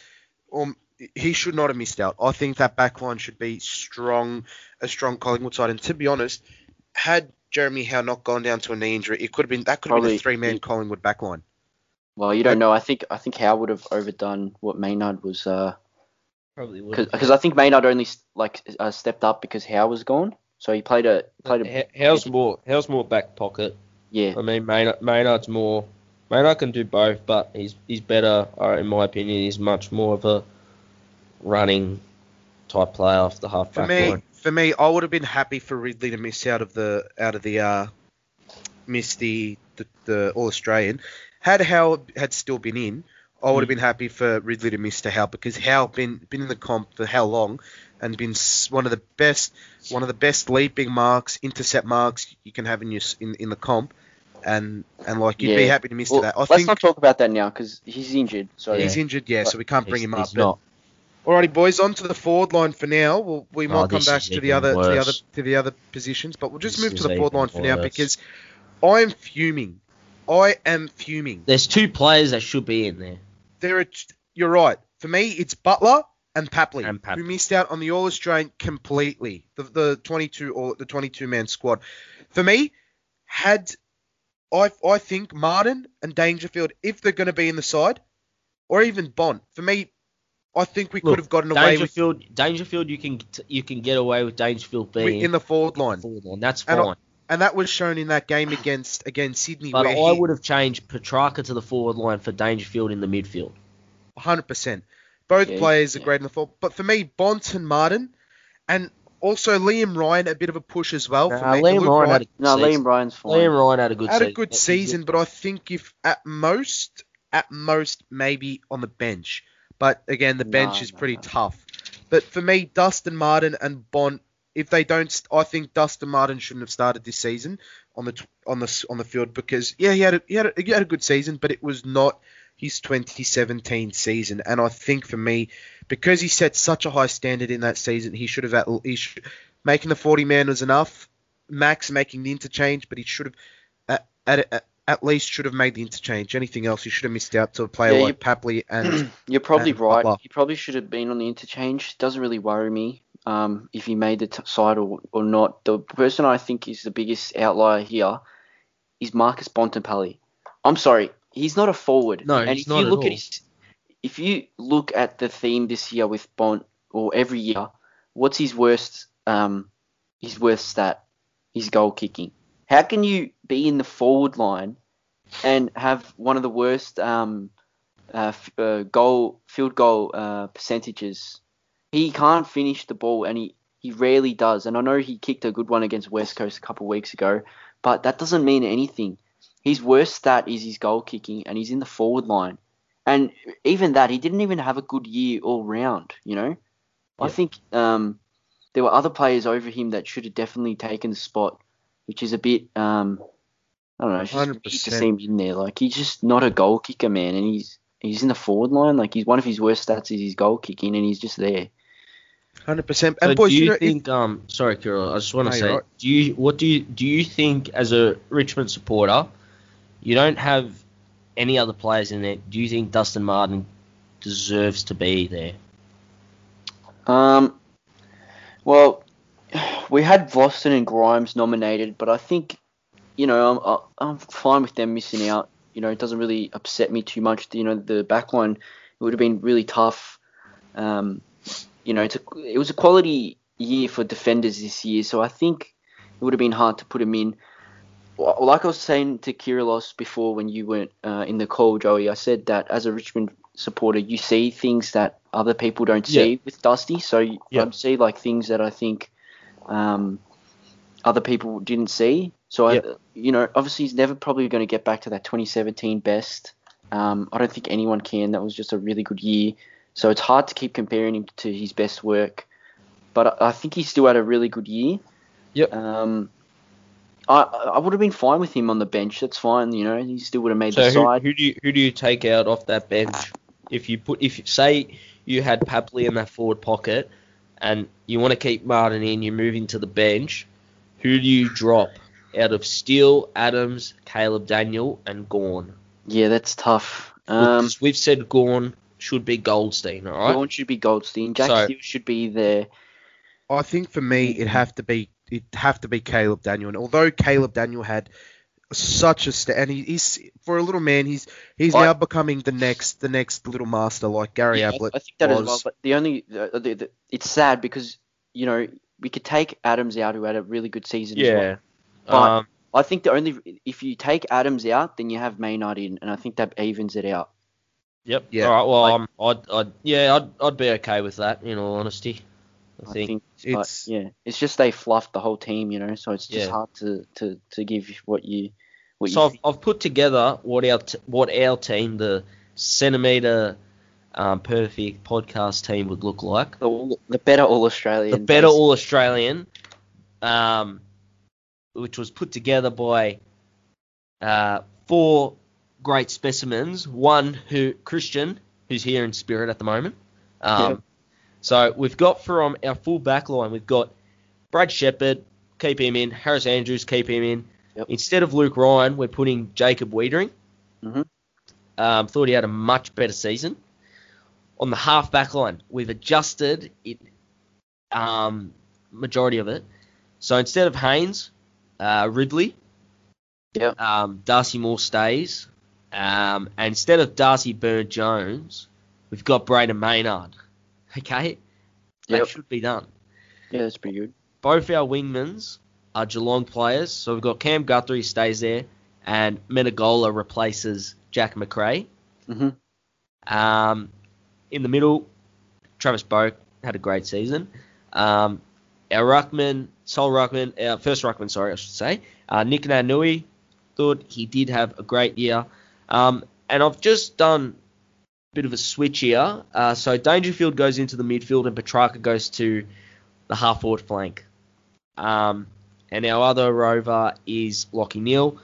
um, he should not have missed out. I think that back line should be strong, a strong Collingwood side. And to be honest, had Jeremy Howe not gone down to a knee injury, it could have been that could have been a three man Collingwood back line. Well, you don't know. I think I think Howe would have overdone what Maynard was. Uh, Probably would. because I think Maynard only like uh, stepped up because Howe was gone. So he played a played a How's more? How's more back pocket? yeah. I mean, Maynard, Maynard's more. Maynard can do both, but he's he's better, uh, in my opinion. He's much more of a running type player off the half For back me, line. for me, I would have been happy for Ridley to miss out of the out of the uh, miss the the, the All Australian. Had Howe had still been in, I would have mm. been happy for Ridley to miss to Howe because Howe been been in the comp for how long and been one of the best one of the best leaping marks, intercept marks you can have in your in, in the comp, and and like you'd be happy to miss Well, to that. I let's think not talk about that now because he's injured. So he's injured, yeah, so we can't bring him up. he's not. Alrighty, boys, on to the forward line for now. We'll, we Oh, might come back to the other to the other to the other positions, but we'll just This move to the forward line for now because I am fuming. I am fuming. There's two players that should be in there. There are. You're right. For me, it's Butler and Papley, And Papley. who missed out on the All Australian completely. The the 22 or the 22 man squad. For me, had I I think Martin and Dangerfield, if they're going to be in the side, or even Bont, for me, I think we Look, could have gotten away with Dangerfield, Dangerfield, you can you can get away with Dangerfield being in the forward line. forward line. That's fine. And that was shown in that game against against Sydney, But where I he would have changed Petracca to the forward line for Dangerfield in the midfield. 100. percent Both Yeah, players are yeah. great in the forward, but for me, Bont and Martin, and also Liam Ryan, a bit of a push as well. for me. Liam Luke Ryan had a good no, season. Liam Ryan's fine. Liam Ryan had a good had season. a good season, but I think if at most, at most, maybe on the bench. But again, the bench No, is no, pretty no. tough. But for me, Dustin Martin and Bont, if they don't, I think Dustin Martin shouldn't have started this season on the on the on the field because yeah, he had a, he had a, he had a good season, but it was not his 2017 season. And I think for me, because he set such a high standard in that season, he should have at, he should, making the 40 man was enough. Max making the interchange, but he should have at, at, at, at least should have made the interchange. Anything else, he should have missed out to a player Yeah, like Papley and You're probably and right. Butler. He probably should have been on the interchange. Doesn't really worry me. Um, if he made the t- side or, or not. The person I think is the biggest outlier here is Marcus Bontempelli. I'm sorry, he's not a forward. No, and he's if not you at look all. at his, if you look at the theme this year with Bont or every year, what's his worst um his worst stat? His goal kicking. How can you be in the forward line and have one of the worst um uh, f- uh goal field goal uh percentages? He can't finish the ball and he he rarely does. And I know he kicked a good one against West Coast a couple of weeks ago, but that doesn't mean anything. His worst stat is his goal kicking, and he's in the forward line. And even that, he didn't even have a good year all round. You know, I think um, there were other players over him that should have definitely taken the spot, which is a bit um, I don't know, it's just weird to 100%. see him in there. Like he's just not a goal kicker, man, and he's he's in the forward line. Like he's one of his worst stats is his goal kicking, and he's just there. Hundred percent. So And boys, do you you know, if- think? um, sorry, Kirill. I just want to you're say, right. do you what do you do you think as a Richmond supporter, you don't have any other players in there? Do you think Dustin Martin deserves to be there? Um, well, we had Boston and Grimes nominated, but I think, you know, I'm I'm fine with them missing out. You know, it doesn't really upset me too much. You know, the backline it would have been really tough. Um, you know, it's a, it was a quality year for defenders this year, so I think it would have been hard to put him in. Like I was saying to Kirilos before when you weren't uh, in the call, Joey, I said that as a Richmond supporter, you see things that other people don't Yeah. see with Dusty. So Yeah. I'd see like things that I think um, other people didn't see. So I, you know, obviously he's never probably going to get back to that 2017 best. Um, I don't think anyone can. That was just a really good year. So it's hard to keep comparing him to his best work. But I, I think he still had a really good year. Yep. Um, I I would have been fine with him on the bench. That's fine. You know, he still would have made So the who, side. who do you who do you take out off that bench? If you put if say you had Papley in that forward pocket, and you want to keep Martin in, you're moving to the bench. Who do you drop out of Steele, Adams, Caleb Daniel, and Gawn? Yeah, that's tough. Um, we've said Gawn should be Goldstein, all right? Vaughan should be Goldstein. Jack So- Steele should be there. I think for me, it'd have to be it'd have to be Caleb Daniel. And although Caleb Daniel had such a st- and he, he's for a little man, he's he's I- now becoming the next the next little master like Gary Yeah, Ablett I think that was. as well. But the only the, the, the, it's sad because you know we could take Adams out, who had a really good season. As well. yeah. But- Um, I think the only if you take Adams out, then you have Maynard in, and I think that evens it out. Yep. yeah, All right. Well, like- um, I'd, I'd, yeah, I'd, I'd be okay with that. In all honesty, I I think. think, it's- but yeah, it's just they fluffed the whole team, you know. So it's just Yeah. hard to, to, to give what you what So you. I've, think. I've put together what our t- what our team, the centimeter um, perfect podcast team, would look like. The, the better All Australian. The better All Australian, um, which was put together by uh, four great specimens. One who Christian, who's here in spirit at the moment. Um, Yeah. So we've got from our full back line, we've got Brad Sheppard, keep him in. Harris Andrews, keep him in. Yep. Instead of Luke Ryan, we're putting Jacob Weitering. Mhm. Um, thought he had a much better season. On the half back line, we've adjusted it, um, majority of it. So instead of Haynes, uh, Ridley. Yep. Um, Darcy Moore stays. Um, and instead of Darcy Byrne Jones, we've got Brayden Maynard. Okay? That Yep. should be done. Yeah, that's pretty good. Both our wingmans are Geelong players. So we've got Cam Guthrie stays there, and Menegola replaces Jack Macrae. hmm Um, in the middle, Travis Boak had a great season. Um, our ruckman, Sol Ruckman, our first ruckman, sorry, I should say, uh, Nick Naitanui, thought he did have a great year. Um, and I've just done a bit of a switch here. Uh, so Dangerfield goes into the midfield and Petracca goes to the half forward flank. Um, and our other rover is Lachie Neale.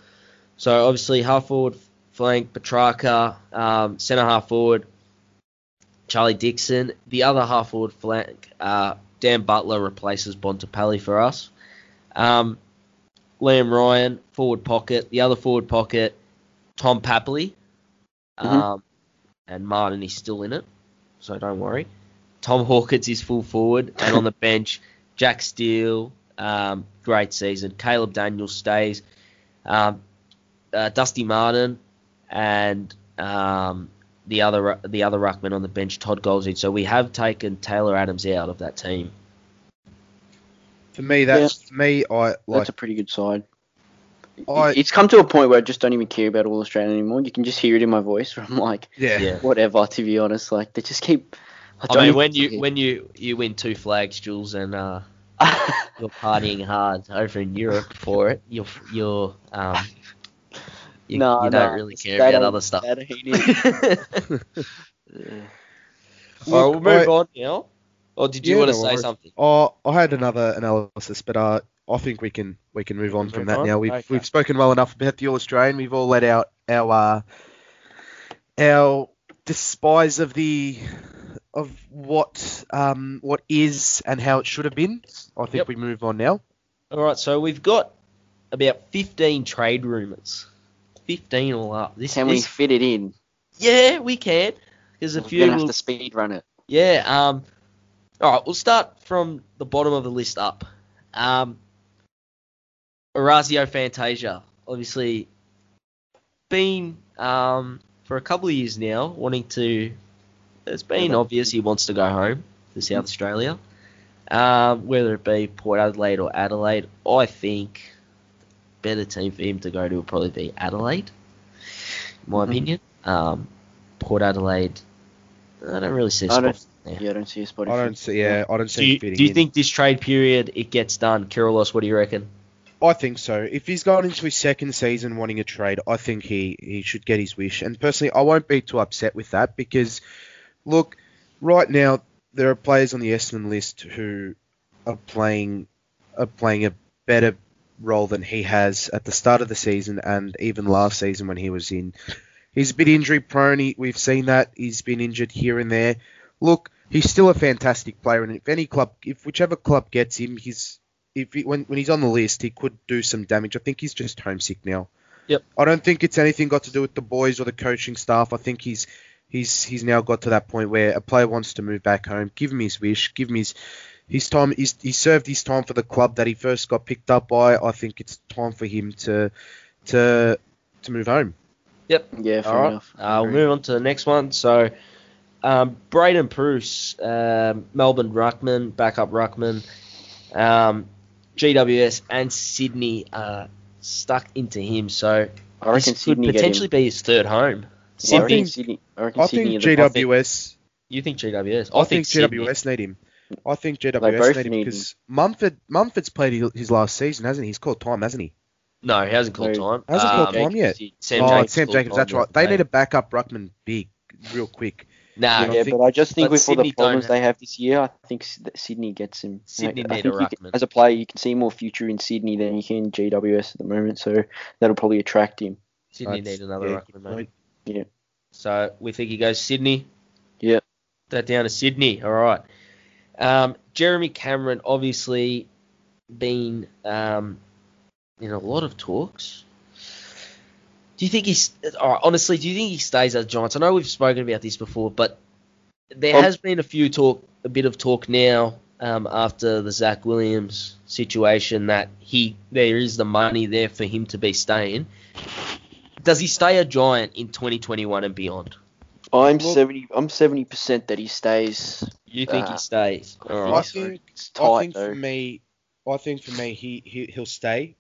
So obviously half forward flank, Petracca, um, centre half forward, Charlie Dixon. The other half forward flank, uh, Dan Butler replaces Bontempelli for us. Um, Liam Ryan, forward pocket. The other forward pocket, Tom Papley. Um, and Martin is still in it, so don't worry. Tom Hawkins is full forward, and on the bench, Jack Steele, um, great season. Caleb Daniels stays. Um, uh, Dusty Martin and um, the other the other ruckman on the bench, Todd Goldsey. So we have taken Taylor Adams out of that team. For me, that's for me. I like. That's a pretty good side. I- it's come to a point where I just don't even care about All Australian anymore. You can just hear it in my voice. Where I'm like, yeah. Yeah. whatever. To be honest, like they just keep. I, I don't mean, when you care. when you you win two flags, Jules, and uh, you're partying hard over in Europe for it, you're you're um, you, No, you no, don't really care that about ain't- other stuff. that ain't it. Yeah. All right, Look, we'll move I- on now. Or did you Yeah, want to no say worries. something? Oh, I had another analysis, but uh, I think we can we can move on Move from that on? now. We've Okay. we've spoken well enough about the All Australian. We've all let out our uh, our despise of the of what um what is and how it should have been. I think Yep. we move on now. All right, so we've got about 15 trade rumors. 15 all up. This, Can we fit it in? Yeah, we can. There's a We're few. gonna have to speed run it. Yeah. Um. All right. We'll start from the bottom of the list up. Um. Orazio Fantasia, obviously, been um for a couple of years now wanting to. It's been obvious he wants to go home to South Australia. Um, whether it be Port Adelaide or Adelaide, I think better team for him to go to would probably be Adelaide, in my Mhm. opinion. Um, Port Adelaide, I don't really see a I don't- there. Yeah, I don't see a spot. I don't see. Yeah, I don't see Do you, do you think this trade period it gets done? Kirilos, what do you reckon? I think so. If he's going into his second season wanting a trade, I think he, he should get his wish. And personally, I won't be too upset with that because, look, right now there are players on the Essendon list who are playing are playing a better role than he has at the start of the season and even last season when he was in. He's a bit injury prone. We've seen that he's been injured here and there. Look, he's still a fantastic player, and if any club, if whichever club gets him, he's if he, when when he's on the list, he could do some damage. I think he's just homesick now. Yep. I don't think it's anything got to do with the boys or the coaching staff. I think he's he's he's now got to that point where a player wants to move back home. Give him his wish. Give him his his time. He's, he served his time for the club that he first got picked up by. I think it's time for him to to to move home. Yep. Yeah, fair All right. enough. Uh, we'll move on to the next one. So, um, Braydon Preuss, um, Melbourne Ruckman, backup Ruckman, um, GWS and Sydney are stuck into him. So I reckon this could Sydney potentially be his third home. Yeah, I Sydney, reckon Sydney. I reckon I Sydney think are the- I think- GWS. you think GWS? I think Sydney. GWS need him. I think GWS both need him because Mumford Mumford's played his- his last season, hasn't he? He's called time, hasn't he? No, he hasn't called No, time. hasn't Um, called time yet. Sam oh, Jacobs it's Sam Jacobs. That's right. They day. need a backup ruckman big, real quick. Nah, I Yeah, think- but I just think but with all the problems they have this year, I think that Sydney gets him. Sydney Like, I need think a you can- ruckman. as a player, you can see more future in Sydney than you can GWS at the moment, so that'll probably attract him. Sydney That's- need another yeah, ruckman, mate. Yeah. So we think he goes Sydney. Yeah. That down to Sydney. All right. Um, Jeremy Cameron obviously been um, in a lot of talks. Do you think he's all right, honestly? Do you think he stays at Giants? I know we've spoken about this before, but there Um, has been a few talk, a bit of talk now um, after the Zac Williams situation that he there is the money there for him to be staying. Does he stay a Giant in 2021 and beyond? I'm Well- seventy. I'm seventy percent that he stays. You think Uh, he stays? All I I so. think It's I tight think though. for me, I think for me, he, he he'll stay.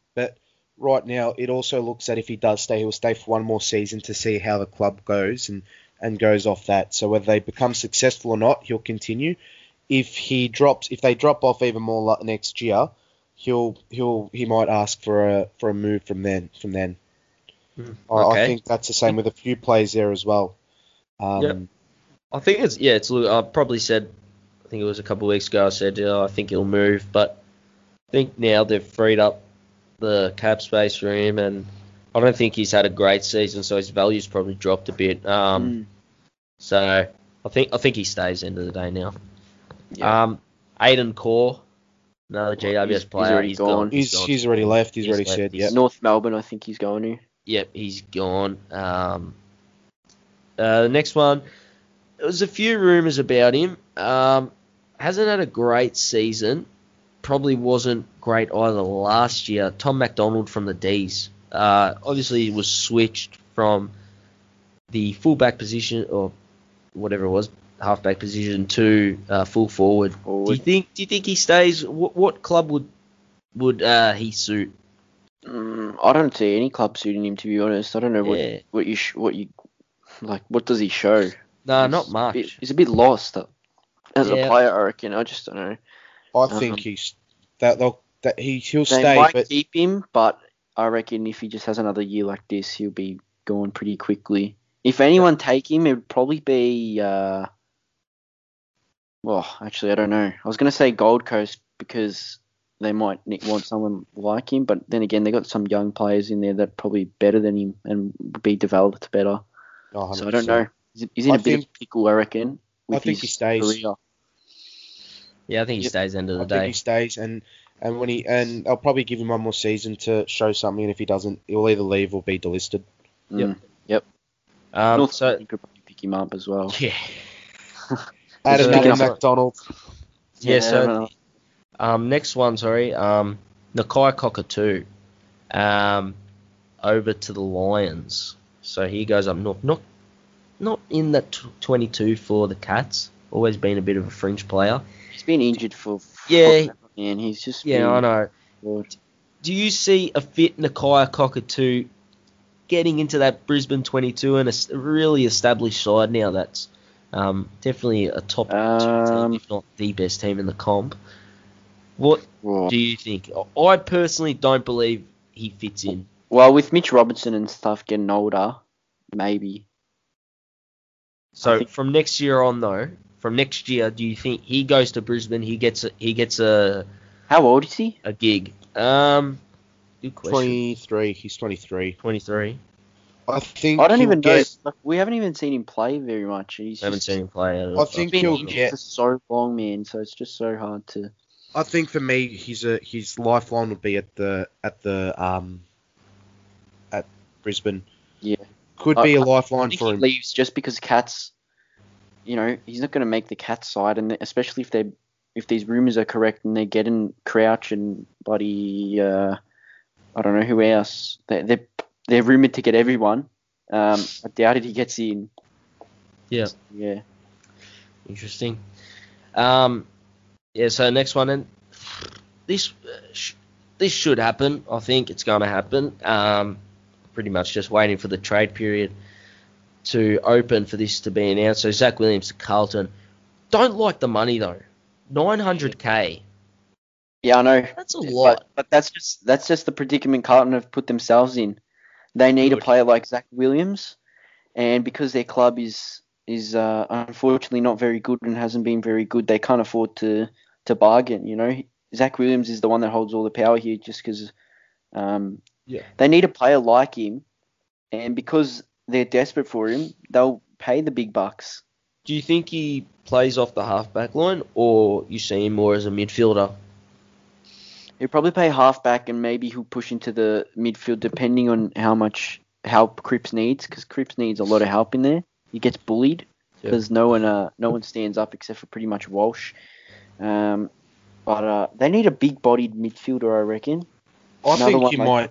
Right now, it also looks that if he does stay, he'll stay for one more season to see how the club goes and and goes off that. So whether they become successful or not, he'll continue. If he drops, if they drop off even more next year, he'll he'll he might ask for a for a move from then from then. Hmm, I, I think that's the same with a few players there as well. Um, Yep. I think it's yeah. It's I probably said. I think it was a couple of weeks ago. I said yeah, I think he'll move, but I think now they've freed up the cap space for him, and I don't think he's had a great season, so his value's probably dropped a bit. Um, Mm, so I think I think he stays end of the day now. yeah. Um, Aidan Corr, another GWS he's- he's player. already gone. He's gone. he's already left. He's, He's already left. said. He's- Yeah. North Melbourne, I think he's going to. Yep, he's gone. Um, uh, the next one, there was a few rumours about him. Um, hasn't had a great season. Probably wasn't great either last year. Tom McDonald from the D's. Uh, obviously, he was switched from the fullback position or whatever it was, halfback position to uh, full forward. Do you think? Do you think he stays? What, what club would would uh, he suit? Mm, I don't see any club suiting him to be honest. I don't know what Yeah. what you sh- what you like. What does he show? Nah, not much. bit- he's a bit lost uh, as Yeah. a player. I reckon. I just don't know. I Um, think he's that they'll that he he'll They stay, might but keep him, but I reckon if he just has another year like this, he'll be gone pretty quickly. If anyone take him, it would probably be. Uh, well, actually, I don't know. I was gonna say Gold Coast because they might want someone like him, but then again, they got some young players in there that probably better than him and would be developed better. Oh, So I don't know. He's, he's in a I bit of think- pickle, I reckon. I With think his he stays. Career. Yeah, I think he Yep. stays end of I the think day. he stays, and and when he and I'll probably give him one more season to show something. And if he doesn't, he'll either leave or be delisted. Mm. Um, North so Sydney could probably pick him up as well. yeah, Add He's up- McDonald. yeah. Yeah, so no. Um, next one, sorry. Um, Nakia Cockatoo. Um, over to the Lions. So he goes up north. Not, not in that t- 22 for the Cats. Always been a bit of a fringe player. He's been injured for. Yeah. And he's just. Yeah, been I know. bored. Do you see a fit Nakia Cockatoo getting into that Brisbane 22 and a really established side now that's um, definitely a top Um, team, if not the best team in the comp? What Well, do you think? I personally don't believe he fits in. well, with Mitch Robinson and stuff getting older, maybe. So from next year on, though, from next year, do you think he goes to Brisbane? He gets a, he gets a, How old is he? a gig. Um, good question. Twenty three. He's twenty three. 23. I think. I don't he'll even know. Like, we haven't even seen him play very much. He's I haven't just seen him play. I think been he'll injured get- for so long, man. So it's just so hard to. I think for me, he's a his lifeline would be at the at the um at Brisbane. Yeah. Could I- be a I lifeline think for he him. leaves just because Cats. You know, he's not going to make the Cats side, and especially if they if these rumors are correct and they're getting Crouch and Buddy, uh, I don't know who else. They they they're rumored to get everyone. Um, I doubt it. He gets in. Yeah. Yeah. Interesting. Um, yeah. So next one, and this uh, sh- this should happen. I think it's going to happen. Um, pretty much just waiting for the trade period to open for this to be announced. So Zac Williams to Carlton. Don't like the money though. 900k. Yeah, I know. That's a lot. But, but that's just that's just the predicament Carlton have put themselves in. They need Good. a player like Zac Williams, and because their club is is uh, unfortunately not very good and hasn't been very good, they can't afford to to bargain. You know, Zac Williams is the one that holds all the power here, just because um, Yeah. they need a player like him, and because they're desperate for him, they'll pay the big bucks. Do you think he plays off the halfback line, or you see him more as a midfielder? He'll probably play halfback and maybe he'll push into the midfield depending on how much help Cripps needs because Cripps needs a lot of help in there. He gets bullied Yeah. because no one uh, no one stands up except for pretty much Walsh. Um, but uh, they need a big-bodied midfielder, I reckon. I another think one he like- might.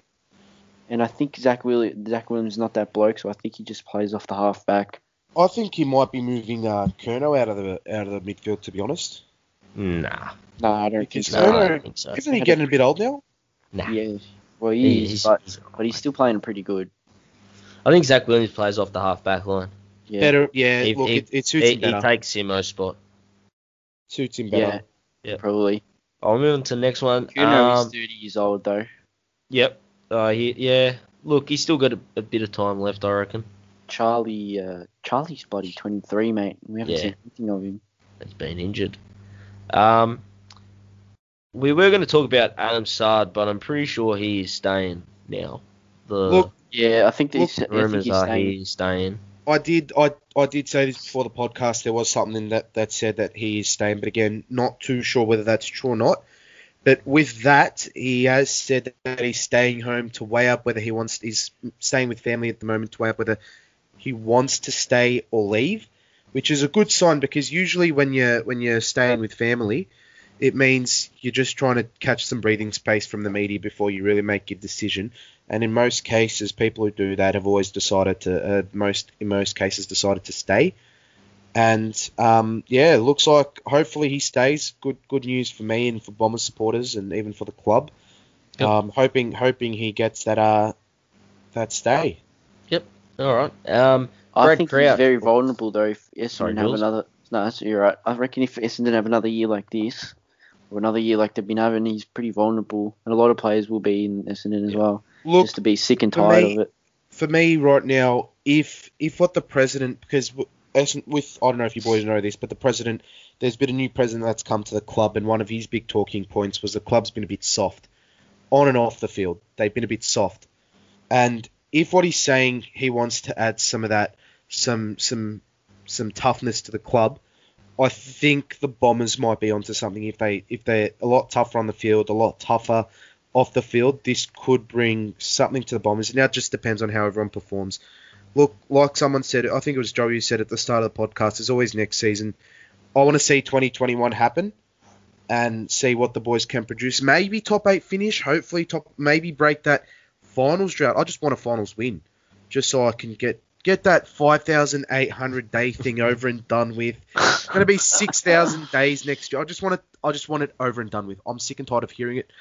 And I think Zac Williams, Zac Williams is not that bloke, so I think he just plays off the halfback. I think he might be moving uh, Kerno out of the out of the midfield. To be honest, Nah, No, I don't think Because so. no, no, I don't think so. isn't he getting a bit old now? Nah. Yeah, well, he He- is, he's- but, he's- but he's still playing pretty good. I think Zac Williams plays off the halfback line. Yeah. Better, yeah. He- look, he- it, it suits He, him he better. takes Simo's spot. suits him better. Yeah, Yeah. probably. I'll move on to the next one. Kuno is Um, 30 years old, though. yep. Uh, he, yeah. Look, he's still got a, a bit of time left, I reckon. Charlie, uh, Charlie's bloody 23, mate. We haven't Yeah. seen anything of him. He's been injured. Um, we were going to talk about Adam Saad, but I'm pretty sure he is staying now. The Look, Yeah, I think Look, these I think he's are staying. he's staying. I did I I did say this before the podcast. There was something that, that said that he is staying, but again, not too sure whether that's true or not. But with that, he has said that he's staying home to weigh up whether he wants. He's staying with family at the moment to weigh up whether he wants to stay or leave. which is a good sign because usually when you're when you're staying with family, it means you're just trying to catch some breathing space from the media before you really make your decision. And in most cases, people who do that have always decided to uh, most in most cases decided to stay. And um, yeah, it looks like hopefully he stays. Good good news for me and for Bombers supporters and even for the club. Yep. Um, hoping hoping he gets that uh that stay. Yep. All right. Um, I Brad think Crouch. he's very vulnerable though. If Essendon Sorry, have another, no, that's, you're right. I reckon if Essendon have another year like this, or another year like they've been having, he's pretty vulnerable, and a lot of players will be in Essendon as well, Look, just to be sick and tired me- of it. for me right now, if if what the president, because w- with I don't know if you boys know this, but the president, there's been a new president that's come to the club, and one of his big talking points was the club's been a bit soft, on and off the field. They've been a bit soft, and if what he's saying he wants to add some of that, some some some toughness to the club. I think the Bombers might be onto something if they if they're a lot tougher on the field, a lot tougher off the field. This could bring something to the Bombers. Now it just depends on how everyone performs. Look, like someone said, I think it was Joey who said at the start of the podcast, there's always next season. I want to see 2021 happen and see what the boys can produce. Maybe top eight finish, hopefully top, maybe break that finals drought. I just want a finals win, just so I can get get that 5,800 day thing over and done with. It's going to be 6,000 days next year. I just want it. I just want it over and done with. I'm sick and tired of hearing it.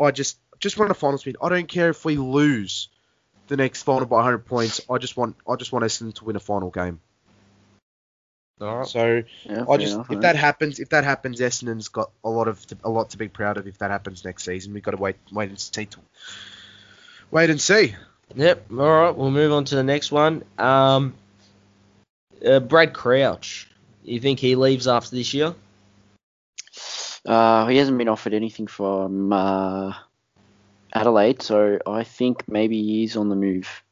I just just want a finals win. I don't care if we lose the next final by 100 points. I just want I just want Essendon to win a final game. all right. So Yeah, I just enough, if mate. that happens, if that happens, Essendon's got a lot of a lot to be proud of. If that happens next season, we've got to wait wait and see. To, wait and see. Yep. All right. We'll move on to the next one. Um, uh, Brad Crouch. You think he leaves after this year? Uh, he hasn't been offered anything from uh, Adelaide, so I think maybe he's on the move.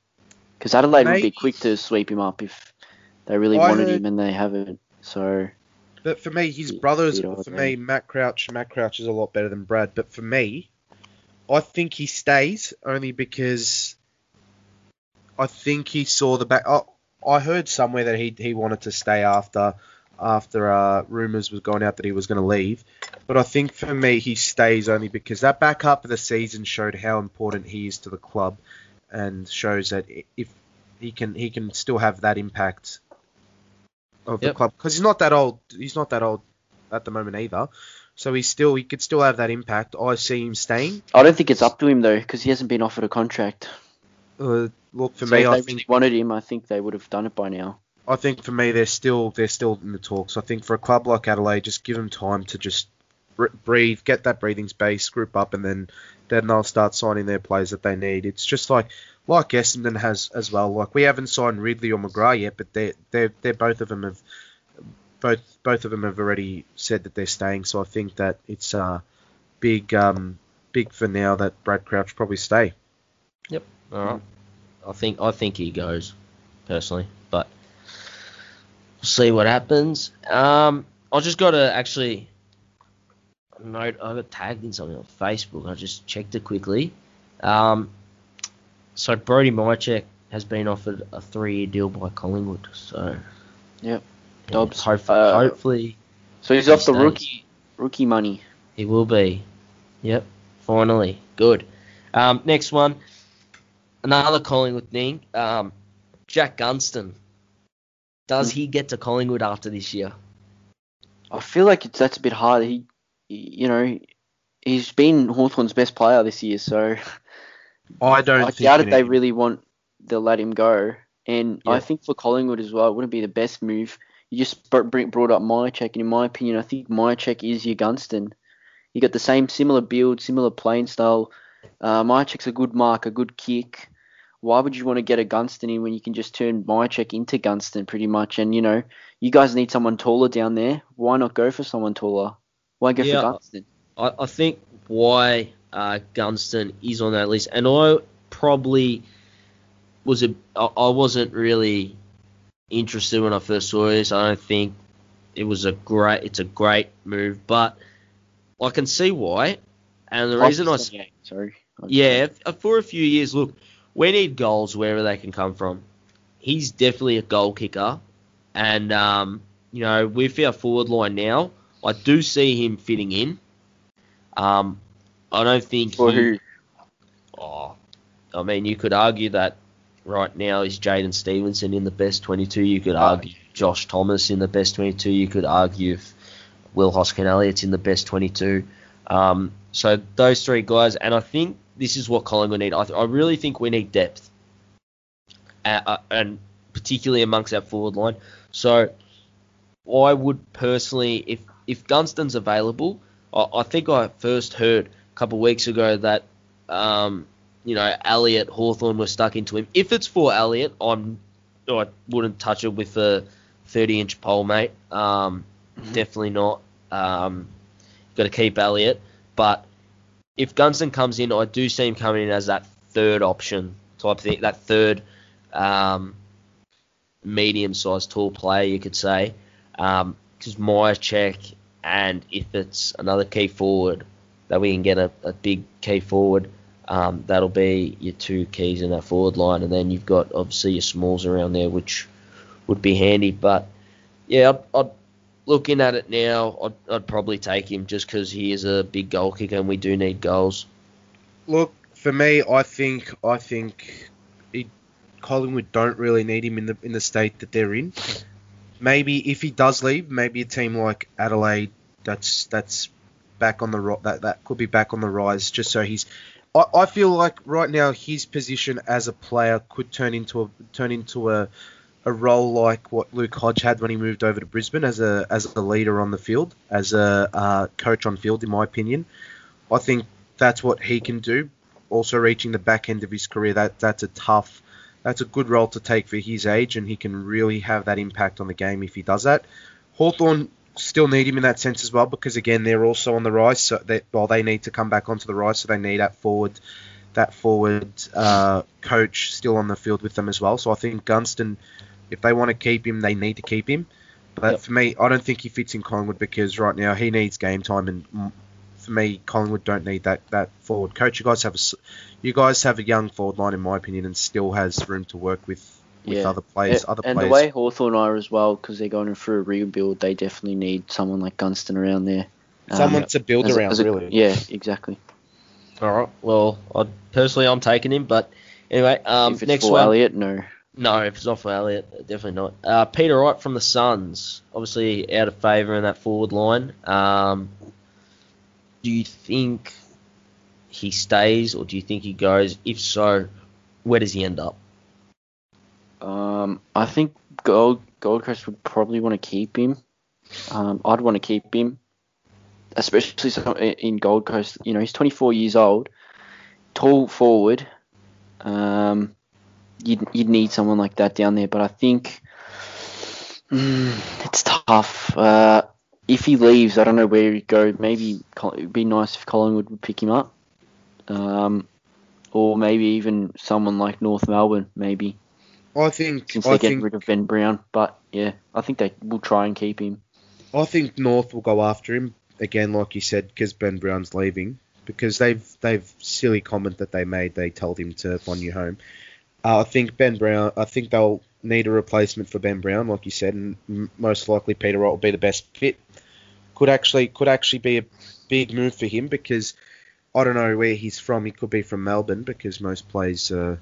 Because Adelaide would be quick to sweep him up if they really I wanted heard- him and they haven't. So But for me, his brothers. For me, Matt Crouch. Matt Crouch is a lot better than Brad. But for me, I think he stays only because I think he saw the back. Oh, I heard somewhere that he he wanted to stay after after uh, rumors was going out that he was going to leave. But I think for me, he stays only because that back half of the season showed how important he is to the club, and shows that if he can he can still have that impact of the club because he's not that old. He's not that old at the moment either. So he's still he could still have that impact. I see him staying. I don't think it's up to him though, because he hasn't been offered a contract. Uh, look for so me, if I they think really wanted him, I think they would have done it by now. I think for me they're still they're still in the talks. I think for a club like Adelaide, just give them time to just breathe, get that breathing space, group up, and then then they'll start signing their players that they need. It's just like like Essendon has as well. Like we haven't signed Ridley or McGrath yet, but they they they both of them have both both of them have already said that they're staying. So I think that it's uh big um big for now that Brad Crouch probably stay. Yep. All right. I think I think he goes personally, but we'll see what happens. Um, I just got to actually note. I got tagged in something on Facebook. I just checked it quickly. Um, so Brody Mihocek has been offered a three-year deal by Collingwood. So Yep. yeah, Dobbs. hopefully, Uh, hopefully So he's He off the rookie rookie money. He will be. Yep. Finally. Good. Um, next one. Another Collingwood thing. Um, Jack Gunston. Does Hmm. he get to Collingwood after this year? I feel like it's that's a bit hard. He, you know, he's been Hawthorn's best player this year, so I don't I think doubt you if they really want they'll let him go. And Yeah. I think for Collingwood as well, it wouldn't be the best move. You just brought up Mihocek, and in my opinion, I think Mihocek is your Gunston. You got the same similar build, similar playing style. Uh, Mihocek's a good mark, a good kick. Why would you want to get a Gunston in when you can just turn Mihocek into Gunston pretty much? And you know, you guys need someone taller down there. Why not go for someone taller? Why go Yeah. for Gunston? I, I think why uh, Gunston is on that list, and I probably was a I, I wasn't really interested when I first saw this. I don't think it was a great. It's a great move, but I can see why. And the reason I sorry. Yeah, for a few years, look, we need goals wherever they can come from. He's definitely a goal kicker, and um, you know with our forward line now, I do see him fitting in. Um, I don't think For he, who? Oh, I mean, you could argue that right now is Jaidyn Stephenson in the best 22. You could argue Josh Thomas in the best 22. You could argue if Will Hoskin Elliott's in the best 22. Um, so those three guys, and I think this is what Collingwood need. I, I really think we need depth, uh, uh, and particularly amongst that forward line. So I would personally, if if Gunston's available, I, I think I first heard a couple of weeks ago that um, you know Elliott Hawthorn was stuck into him. If it's for Elliott, I'm I wouldn't touch it with a 30 inch pole, mate. Um, Definitely not. Um, got to keep Elliott, but if Gunston comes in, I do see him coming in as that third option type thing, that third um, medium-sized tall player, you could say. Because Mihocek, and if it's another key forward that we can get a, a big key forward, um, that'll be your two keys in that forward line, and then you've got obviously your smalls around there, which would be handy. But yeah, I'd, I'd looking at it now, I'd, I'd probably take him just because he is a big goal kicker, and we do need goals. Look, for me, I think I think it, Collingwood don't really need him in the in the state that they're in. Maybe if he does leave, maybe a team like Adelaide that's that's back on the that that could be back on the rise. Just so he's, I, I feel like right now his position as a player could turn into a turn into a a role like what Luke Hodge had when he moved over to Brisbane as a as a leader on the field, as a uh, coach on field, in my opinion. I think that's what he can do. Also reaching the back end of his career, that that's a tough, that's a good role to take for his age, and he can really have that impact on the game if he does that. Hawthorn still need him in that sense as well because again they're also on the rise, so they well they need to come back onto the rise, so they need that forward, that forward uh, coach still on the field with them as well. So I think Gunston, if they want to keep him, they need to keep him. But Yep. for me, I don't think he fits in Collingwood because right now he needs game time, and for me, Collingwood don't need that that forward coach. You guys have a s- you guys have a young forward line, in my opinion, and still has room to work with with Yeah. other players. and other and players. the way Hawthorn are as well, because they're going through a rebuild, they definitely need someone like Gunston around there. Um, Someone to build as a- around, as a- really. Yeah, exactly. All right. Well, I personally I'm taking him, but anyway, um, if it's next for one. Elliott, no. No, if it's not for Elliott, definitely not. Uh, Peter Wright from the Suns, obviously out of favour in that forward line. Um, do you think he stays or do you think he goes? If so, where does he end up? Um, I think Gold Gold Coast would probably want to keep him. Um, I'd want to keep him, especially in Gold Coast. You know, he's 24 years old, tall forward. Um, you'd you'd need someone like that down there, but I think mm, it's tough. Uh, if he leaves, I don't know where he'd go. Maybe it'd be nice if Collingwood would pick him up. Um, or maybe even someone like North Melbourne, maybe I think since they're getting think rid of Ben Brown. But yeah, I think they will try and keep him. I think North will go after him again, like you said, because Ben Brown's leaving. Because they've they've silly comment that they made. They told him to find you home. Uh, I think Ben Brown. I think they'll need a replacement for Ben Brown, like you said, and m- most likely Peter Wright will be the best fit. Could actually could actually be a big move for him because I don't know where he's from. He could be from Melbourne because most players uh,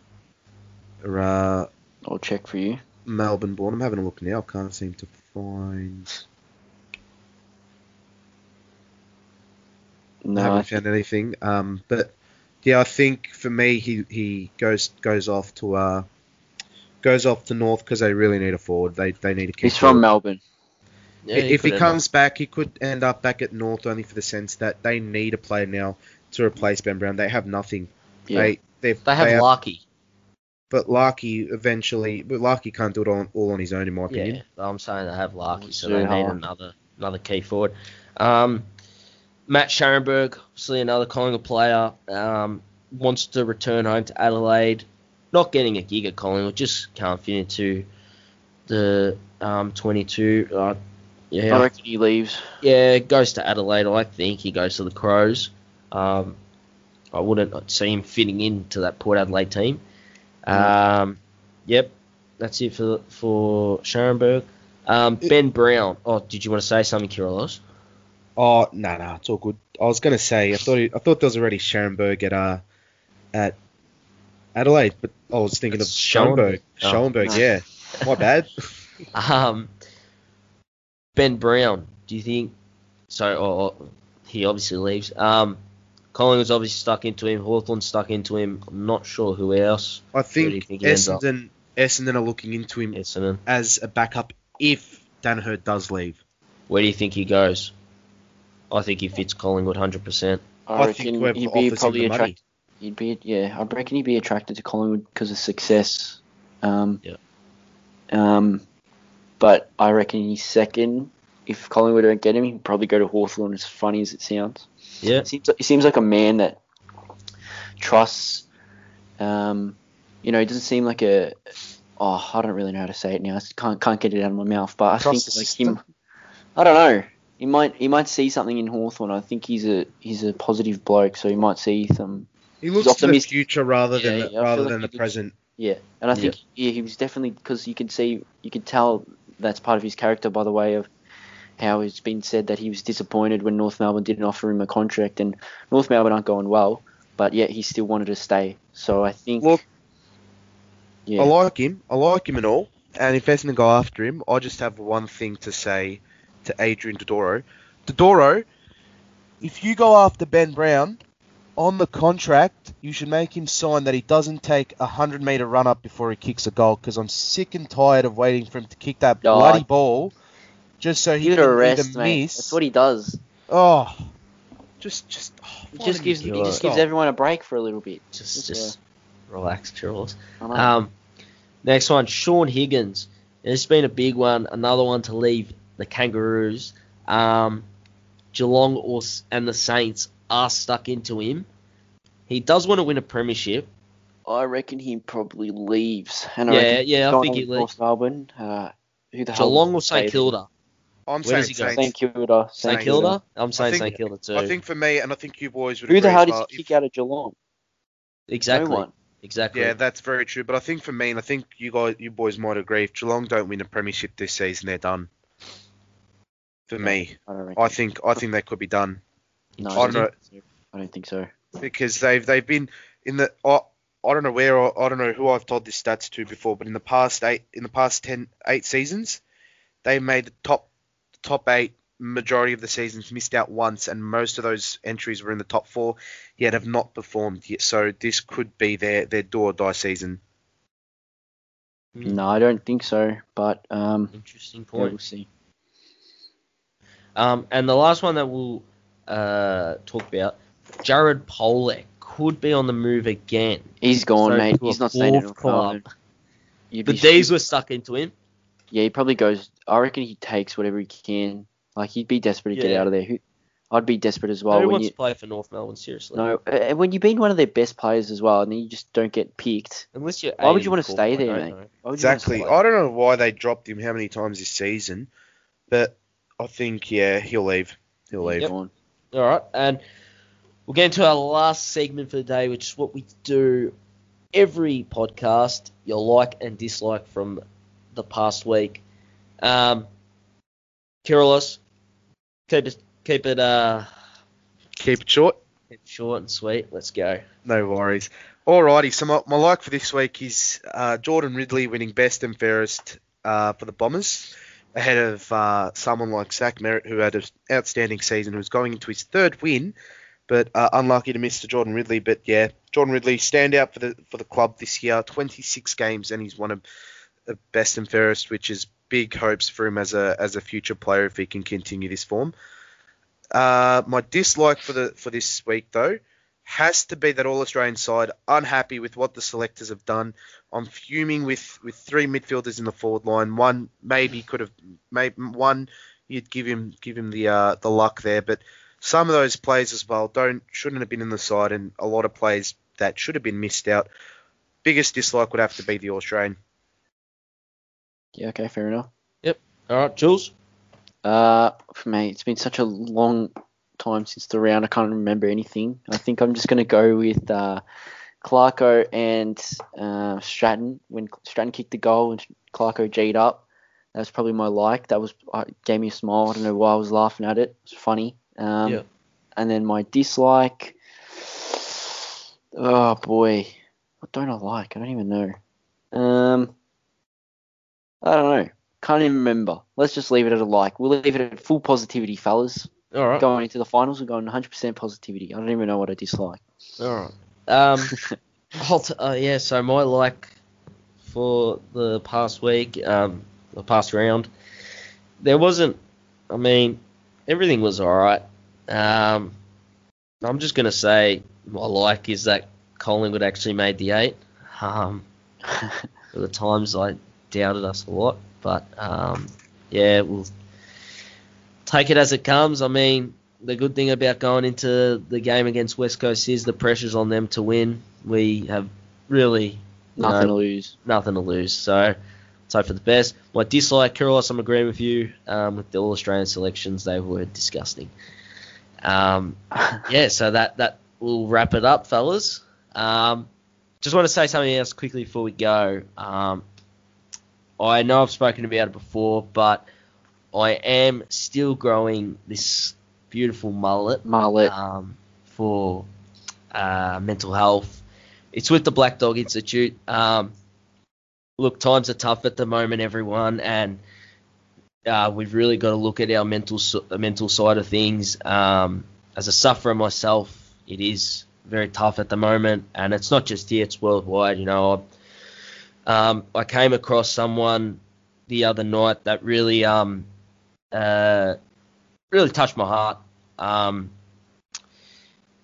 are uh, I'll check for you. Melbourne born. I'm having a look now. I can't seem to find. No, I haven't I found anything. Um, but yeah, I think for me, he, he goes goes off to uh goes off to North because they really need a forward. They they need to keep. he's from. Melbourne. Yeah, if he could end comes back, he could end up back at North only for the sense that they need a player now to replace Ben Brown. They have nothing. Yeah. They they've, up- Larkey. but Larkey eventually, but Larkey can't do it all, all on his own, in my opinion. Yeah, I'm saying they have Larkey, so So they need another another key forward. Um, Matt Scharenberg, obviously another Collingwood player, um, wants to return home to Adelaide. Not getting a gig at Collingwood, just can't fit into the um, 22. Uh, I reckon he leaves. yeah, goes to Adelaide. I think he goes to the Crows. Um, I wouldn't see him fitting into that Port Adelaide team. Um, yep, that's it for for Scharenberg. Um, ben Brown. Oh, did you want to say something, Kirilos? Oh no, no, it's all good. I was gonna say I thought he, I thought there was already Schoenberg at uh at Adelaide, but I was thinking It's of Schoenberg. Oh. Schoenberg, No. yeah. My bad. Um, Ben Brown. Do you think? So, or, or- he obviously leaves. Um, Collingwood's obviously stuck into him. Hawthorn stuck into him. I'm not sure who else. I think, think he ends up? Essendon Essendon are looking into him Essendon. as a backup if Daniher does leave. Where do you think he goes? I think he fits Collingwood 100%. I, I reckon think whoever he'd be probably attracted. He'd be yeah. I reckon he'd be attracted to Collingwood because of success. Um, Yeah. Um, but I reckon he's second. If Collingwood don't get him, he'd probably go to Hawthorn. As funny as it sounds, Yeah. he seems he seems like a man that trusts. Um, you know, he doesn't seem like a. Oh, I don't really know how to say it now. I can't can't get it out of my mouth. But I Trust think the like him. I don't know. He might he might see something in Hawthorn. I think he's a he's a positive bloke, so he might see some He looks to the future rather Yeah, than yeah, the, rather like than he the looks- present. Yeah, and I Yeah. think yeah, he was definitely because you could see you could tell that's part of his character by the way of how it's been said that he was disappointed when North Melbourne didn't offer him a contract, and North Melbourne aren't going well, but yet he still wanted to stay. So I think Look, yeah, I like him. I like him and all. And if Essendon go after him, I just have one thing to say to Adrian Dodoro. Dodoro, if you go after Ben Brown on the contract, you should make him sign that he doesn't take a hundred meter run up before he kicks a goal. Because I'm sick and tired of waiting for him to kick that Oh, bloody I- ball, just so he can a rest, either mate. miss. That's what he does. Oh, just just. Oh, He just gives a he just gives everyone a break for a little bit. Just, Just, just relax, Charles. Um, next one, Sean Higgins. It's been a big one. Another one to leave the Kangaroos. Um, Geelong or, and the Saints are stuck into him. He does want to win a premiership. I reckon he probably leaves. And I Yeah, reckon yeah, I think he leaves. North Melbourne. Uh, who the hell? Geelong or St Kilda? I'm Where saying does he go? Saints. St Kilda. St Kilda? I'm saying St Kilda too. I think for me, and I think you boys would Who agree the hell as did well, he if- kick out of Geelong? exactly. No one. Exactly. Yeah, that's very true. But I think for me, and I think you guys, you boys might agree, if Geelong don't win a premiership this season, they're done. For me, I don't. I think I think they could be done No, I don't know. I don't think so. because they've they've been in the. I I don't know where I, I don't know who I've told this stats to before, but in the past eight in the past ten eight seasons, they made the top top eight majority of the seasons, missed out once, and most of those entries were in the top four, yet have not performed yet. So this could be their their do or die season. No, I don't think so. But um, Interesting yeah, we'll point. see. Um, and the last one that we'll uh, talk about, Jared Polec could be on the move again. He's gone, So mate. He's not staying in fourth club. Melbourne. The be D's were stuck into him. Yeah, he probably goes. I reckon he takes whatever he can. Like he'd be desperate to get out of there. Who- I'd be desperate as Who well. When wants you to play for North Melbourne? Seriously. no, and when you've been one of their best players as well, and then you just don't get picked. Unless you're. Why would you wanna stay there, mate? know. Why would you wanna Exactly. I don't know why they dropped him how many times this season, but I think yeah he'll leave. He'll leave. He's gone. All right, and we'll get into our last segment for the day, which is what we do every podcast. Your like and dislike from the past week. Um, Kirilos, keep it keep it uh Keep it short. keep it short and sweet. Let's go. No worries. Alrighty, so my, my like for this week is uh, Jordan Ridley winning best and fairest uh, for the Bombers, ahead of uh, someone like Zach Merrett, who had an outstanding season, who's going into his third win, but uh, unlucky to miss to Jordan Ridley. But yeah, Jordan Ridley stand out for the for the club this year. 26 games, and he's one of the best and fairest, which is big hopes for him as a as a future player if he can continue this form. Uh, my dislike for the for this week though has to be that All Australian side unhappy with what the selectors have done. I'm fuming with, with three midfielders in the forward line. One maybe could have maybe one you'd give him give him the uh, the luck there, but some of those plays as well don't shouldn't have been in the side, and a lot of plays that should have been missed out. Biggest dislike would have to be the Australian. Yeah, okay, fair enough. Yep. All right, Jules. Uh, for me, it's been such a long time since the round. I can't remember anything. I think I'm just gonna go with uh, Clarko and uh, Stratton when Stratton kicked the goal and Clarko G'd up. that was probably my like. That was uh, gave me a smile. I don't know why I was laughing at it. It was funny. Um, Yeah. And then my dislike. Oh boy, what don't I like? I don't even know. Um, I don't know. Can't even remember. Let's just leave it at a like. We'll leave it at full positivity, fellas. All right. Going into the finals, we're going 100% positivity. I don't even know what I dislike. All right. Um, t- uh, yeah. So my like for the past week, um, the past round, there wasn't. I mean, everything was all right. Um, I'm just gonna say my like is that Collingwood actually made the eight. Um, for the times I doubted us a lot, but um, yeah, we'll take it as it comes. I mean, the good thing about going into the game against West Coast is the pressure's on them to win. We have really Nothing know, to lose. nothing to lose. So let's hope for the best. My dislike, Kirilos, I'm agreeing with you. Um, with the All Australian selections, they were disgusting. Um, yeah, so that that will wrap it up, fellas. Um, just want to say something else quickly before we go. Um, I know I've spoken about it before, but I am still growing this beautiful mullet Marlet. um, for uh, mental health. It's with the Black Dog Institute. Um, look, times are tough at the moment, everyone, and uh, we've really got to look at our mental mental side of things. Um, as a sufferer myself, it is very tough at the moment, and it's not just here; it's worldwide. You know, I, um, I came across someone the other night that really um, uh, really touched my heart. Um,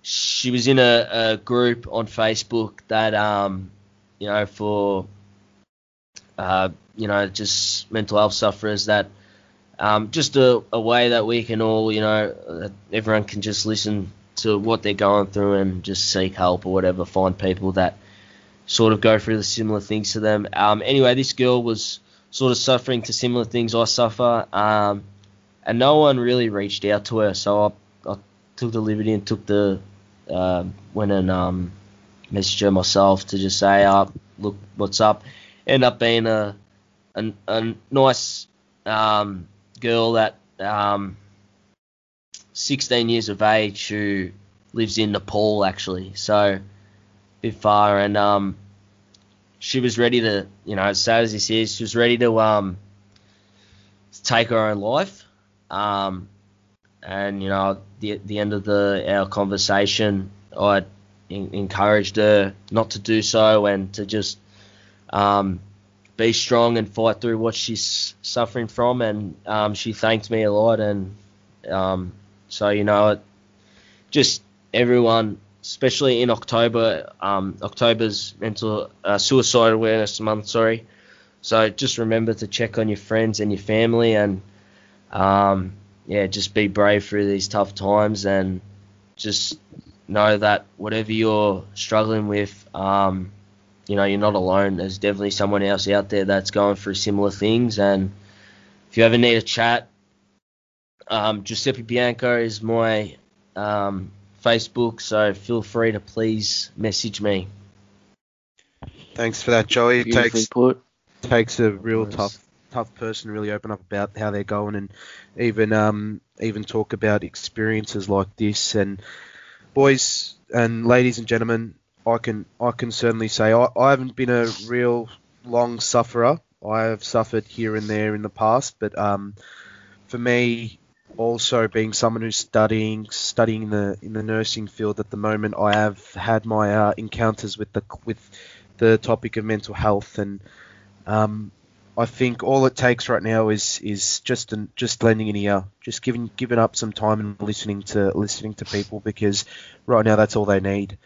she was in a, a group on Facebook that, um, you know, for, uh, you know, just mental health sufferers that, um, just a, a way that we can all, you know, everyone can just listen to what they're going through and just seek help or whatever, find people that sort of go through the similar things to them. Um, anyway, this girl was sort of suffering to similar things I suffer. Um, and no one really reached out to her. So I, I took the liberty and took the uh, went and um, messaged her myself to just say, uh, look, what's up? End up being a a, a nice um, girl that um, 16 years of age who lives in Nepal actually, so a bit far, and um, she was ready to, you know, as sad as this is, she was ready to um, take her own life. Um, and you know, the the end of the our conversation, I en- encouraged her not to do so and to just um, be strong and fight through what she's suffering from. And um, she thanked me a lot, and um, so you know, it, just everyone, especially in October, um, October's mental uh, suicide awareness month. Sorry, so just remember to check on your friends and your family and um, yeah, just be brave through these tough times and just know that whatever you're struggling with, um, you know, you're not alone. There's definitely someone else out there that's going through similar things. And if you ever need a chat, um, Giuseppe Bianco is my um, Facebook, so feel free to please message me. Thanks for that, Joey. Beautifully takes put. takes a real Nice. tough tough person to really open up about how they're going and even um even talk about experiences like this. And boys and ladies and gentlemen I can I can certainly say I, I haven't been a real long sufferer. I have suffered here and there in the past but um for me also being someone who's studying studying in the in the nursing field at the moment I have had my uh, encounters with the with the topic of mental health and um, I think all it takes right now is is just an, just lending an ear, just giving giving up some time and listening to listening to people because right now that's all they need,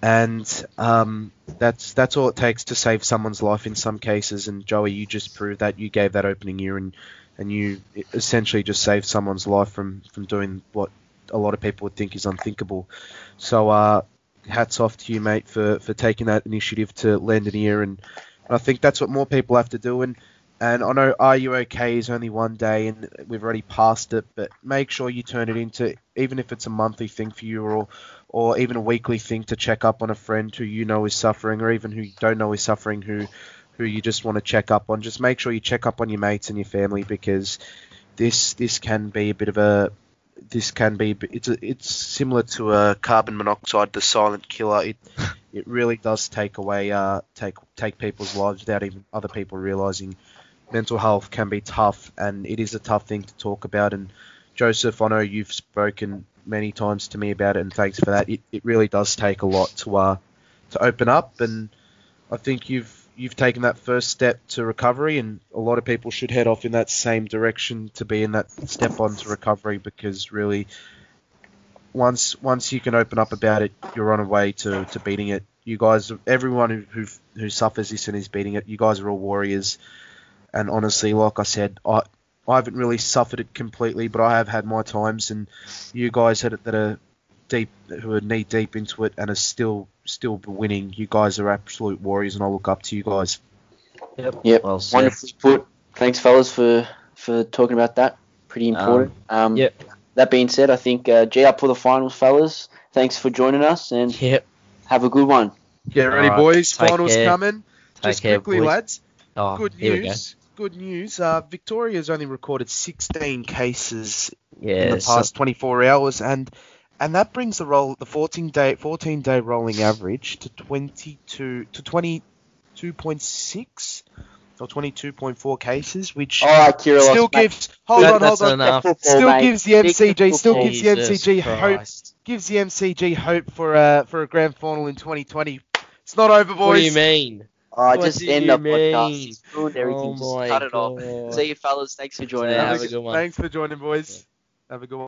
and um, that's that's all it takes to save someone's life in some cases. And Joey, you just proved that you gave that opening ear and and you essentially just saved someone's life from from doing what a lot of people would think is unthinkable. So uh, hats off to you, mate, for for taking that initiative to lend an ear and. I think that's what more people have to do. And and I know Are You OK is only one day and we've already passed it, but make sure you turn it into, even if it's a monthly thing for you or, or even a weekly thing to check up on a friend who you know is suffering or even who you don't know is suffering who, who you just want to check up on, just make sure you check up on your mates and your family because this this can be a bit of a this can be it's a, it's similar to a carbon monoxide, the silent killer. It it really does take away uh take take people's lives without even other people realizing. Mental health can be tough, and it is a tough thing to talk about. And Joseph, I know you've spoken many times to me about it, and thanks for that. It, it really does take a lot to uh to open up, and I think you've you've taken that first step to recovery, and a lot of people should head off in that same direction to be in that step on to recovery because really, once once you can open up about it, you're on a way to, to beating it. You guys, everyone who, who who suffers this and is beating it, you guys are all warriors. And honestly, like I said, I I haven't really suffered it completely, but I have had my times, and you guys had it that are deep, who are knee deep into it and are still still winning. You guys are absolute warriors, and I look up to you guys. Yep. Yep. Well said. Wonderfully put. Thanks, fellas, for for talking about that. Pretty important. Um, yep. That being said, I think uh, G up for the finals, fellas. Thanks for joining us, and Yep. have a good one. Get ready, Alright, boys. take Finals care. coming. Take Just care, quickly, boys. lads. Oh, Good here we go. news. Good news. Uh, Victoria's only recorded 16 cases Yeah. in the so- past 24 hours, and and that brings the roll the 14 day 14 day rolling average to 22 to 22.6 or 22.4 cases, which All right, Kirill. still gives hold That- on hold on enough. still gives the MCG still gives the Jesus MCG hope gives the MCG hope for uh for a grand final in 2020. It's not over, boys. What do you mean? Oh, What just end you the podcast. mean? Ruined oh, everything. Oh just my cut it off. God. See you, fellas. Thanks for joining Yeah, us. have a good one. Thanks for joining, boys. Have a good one.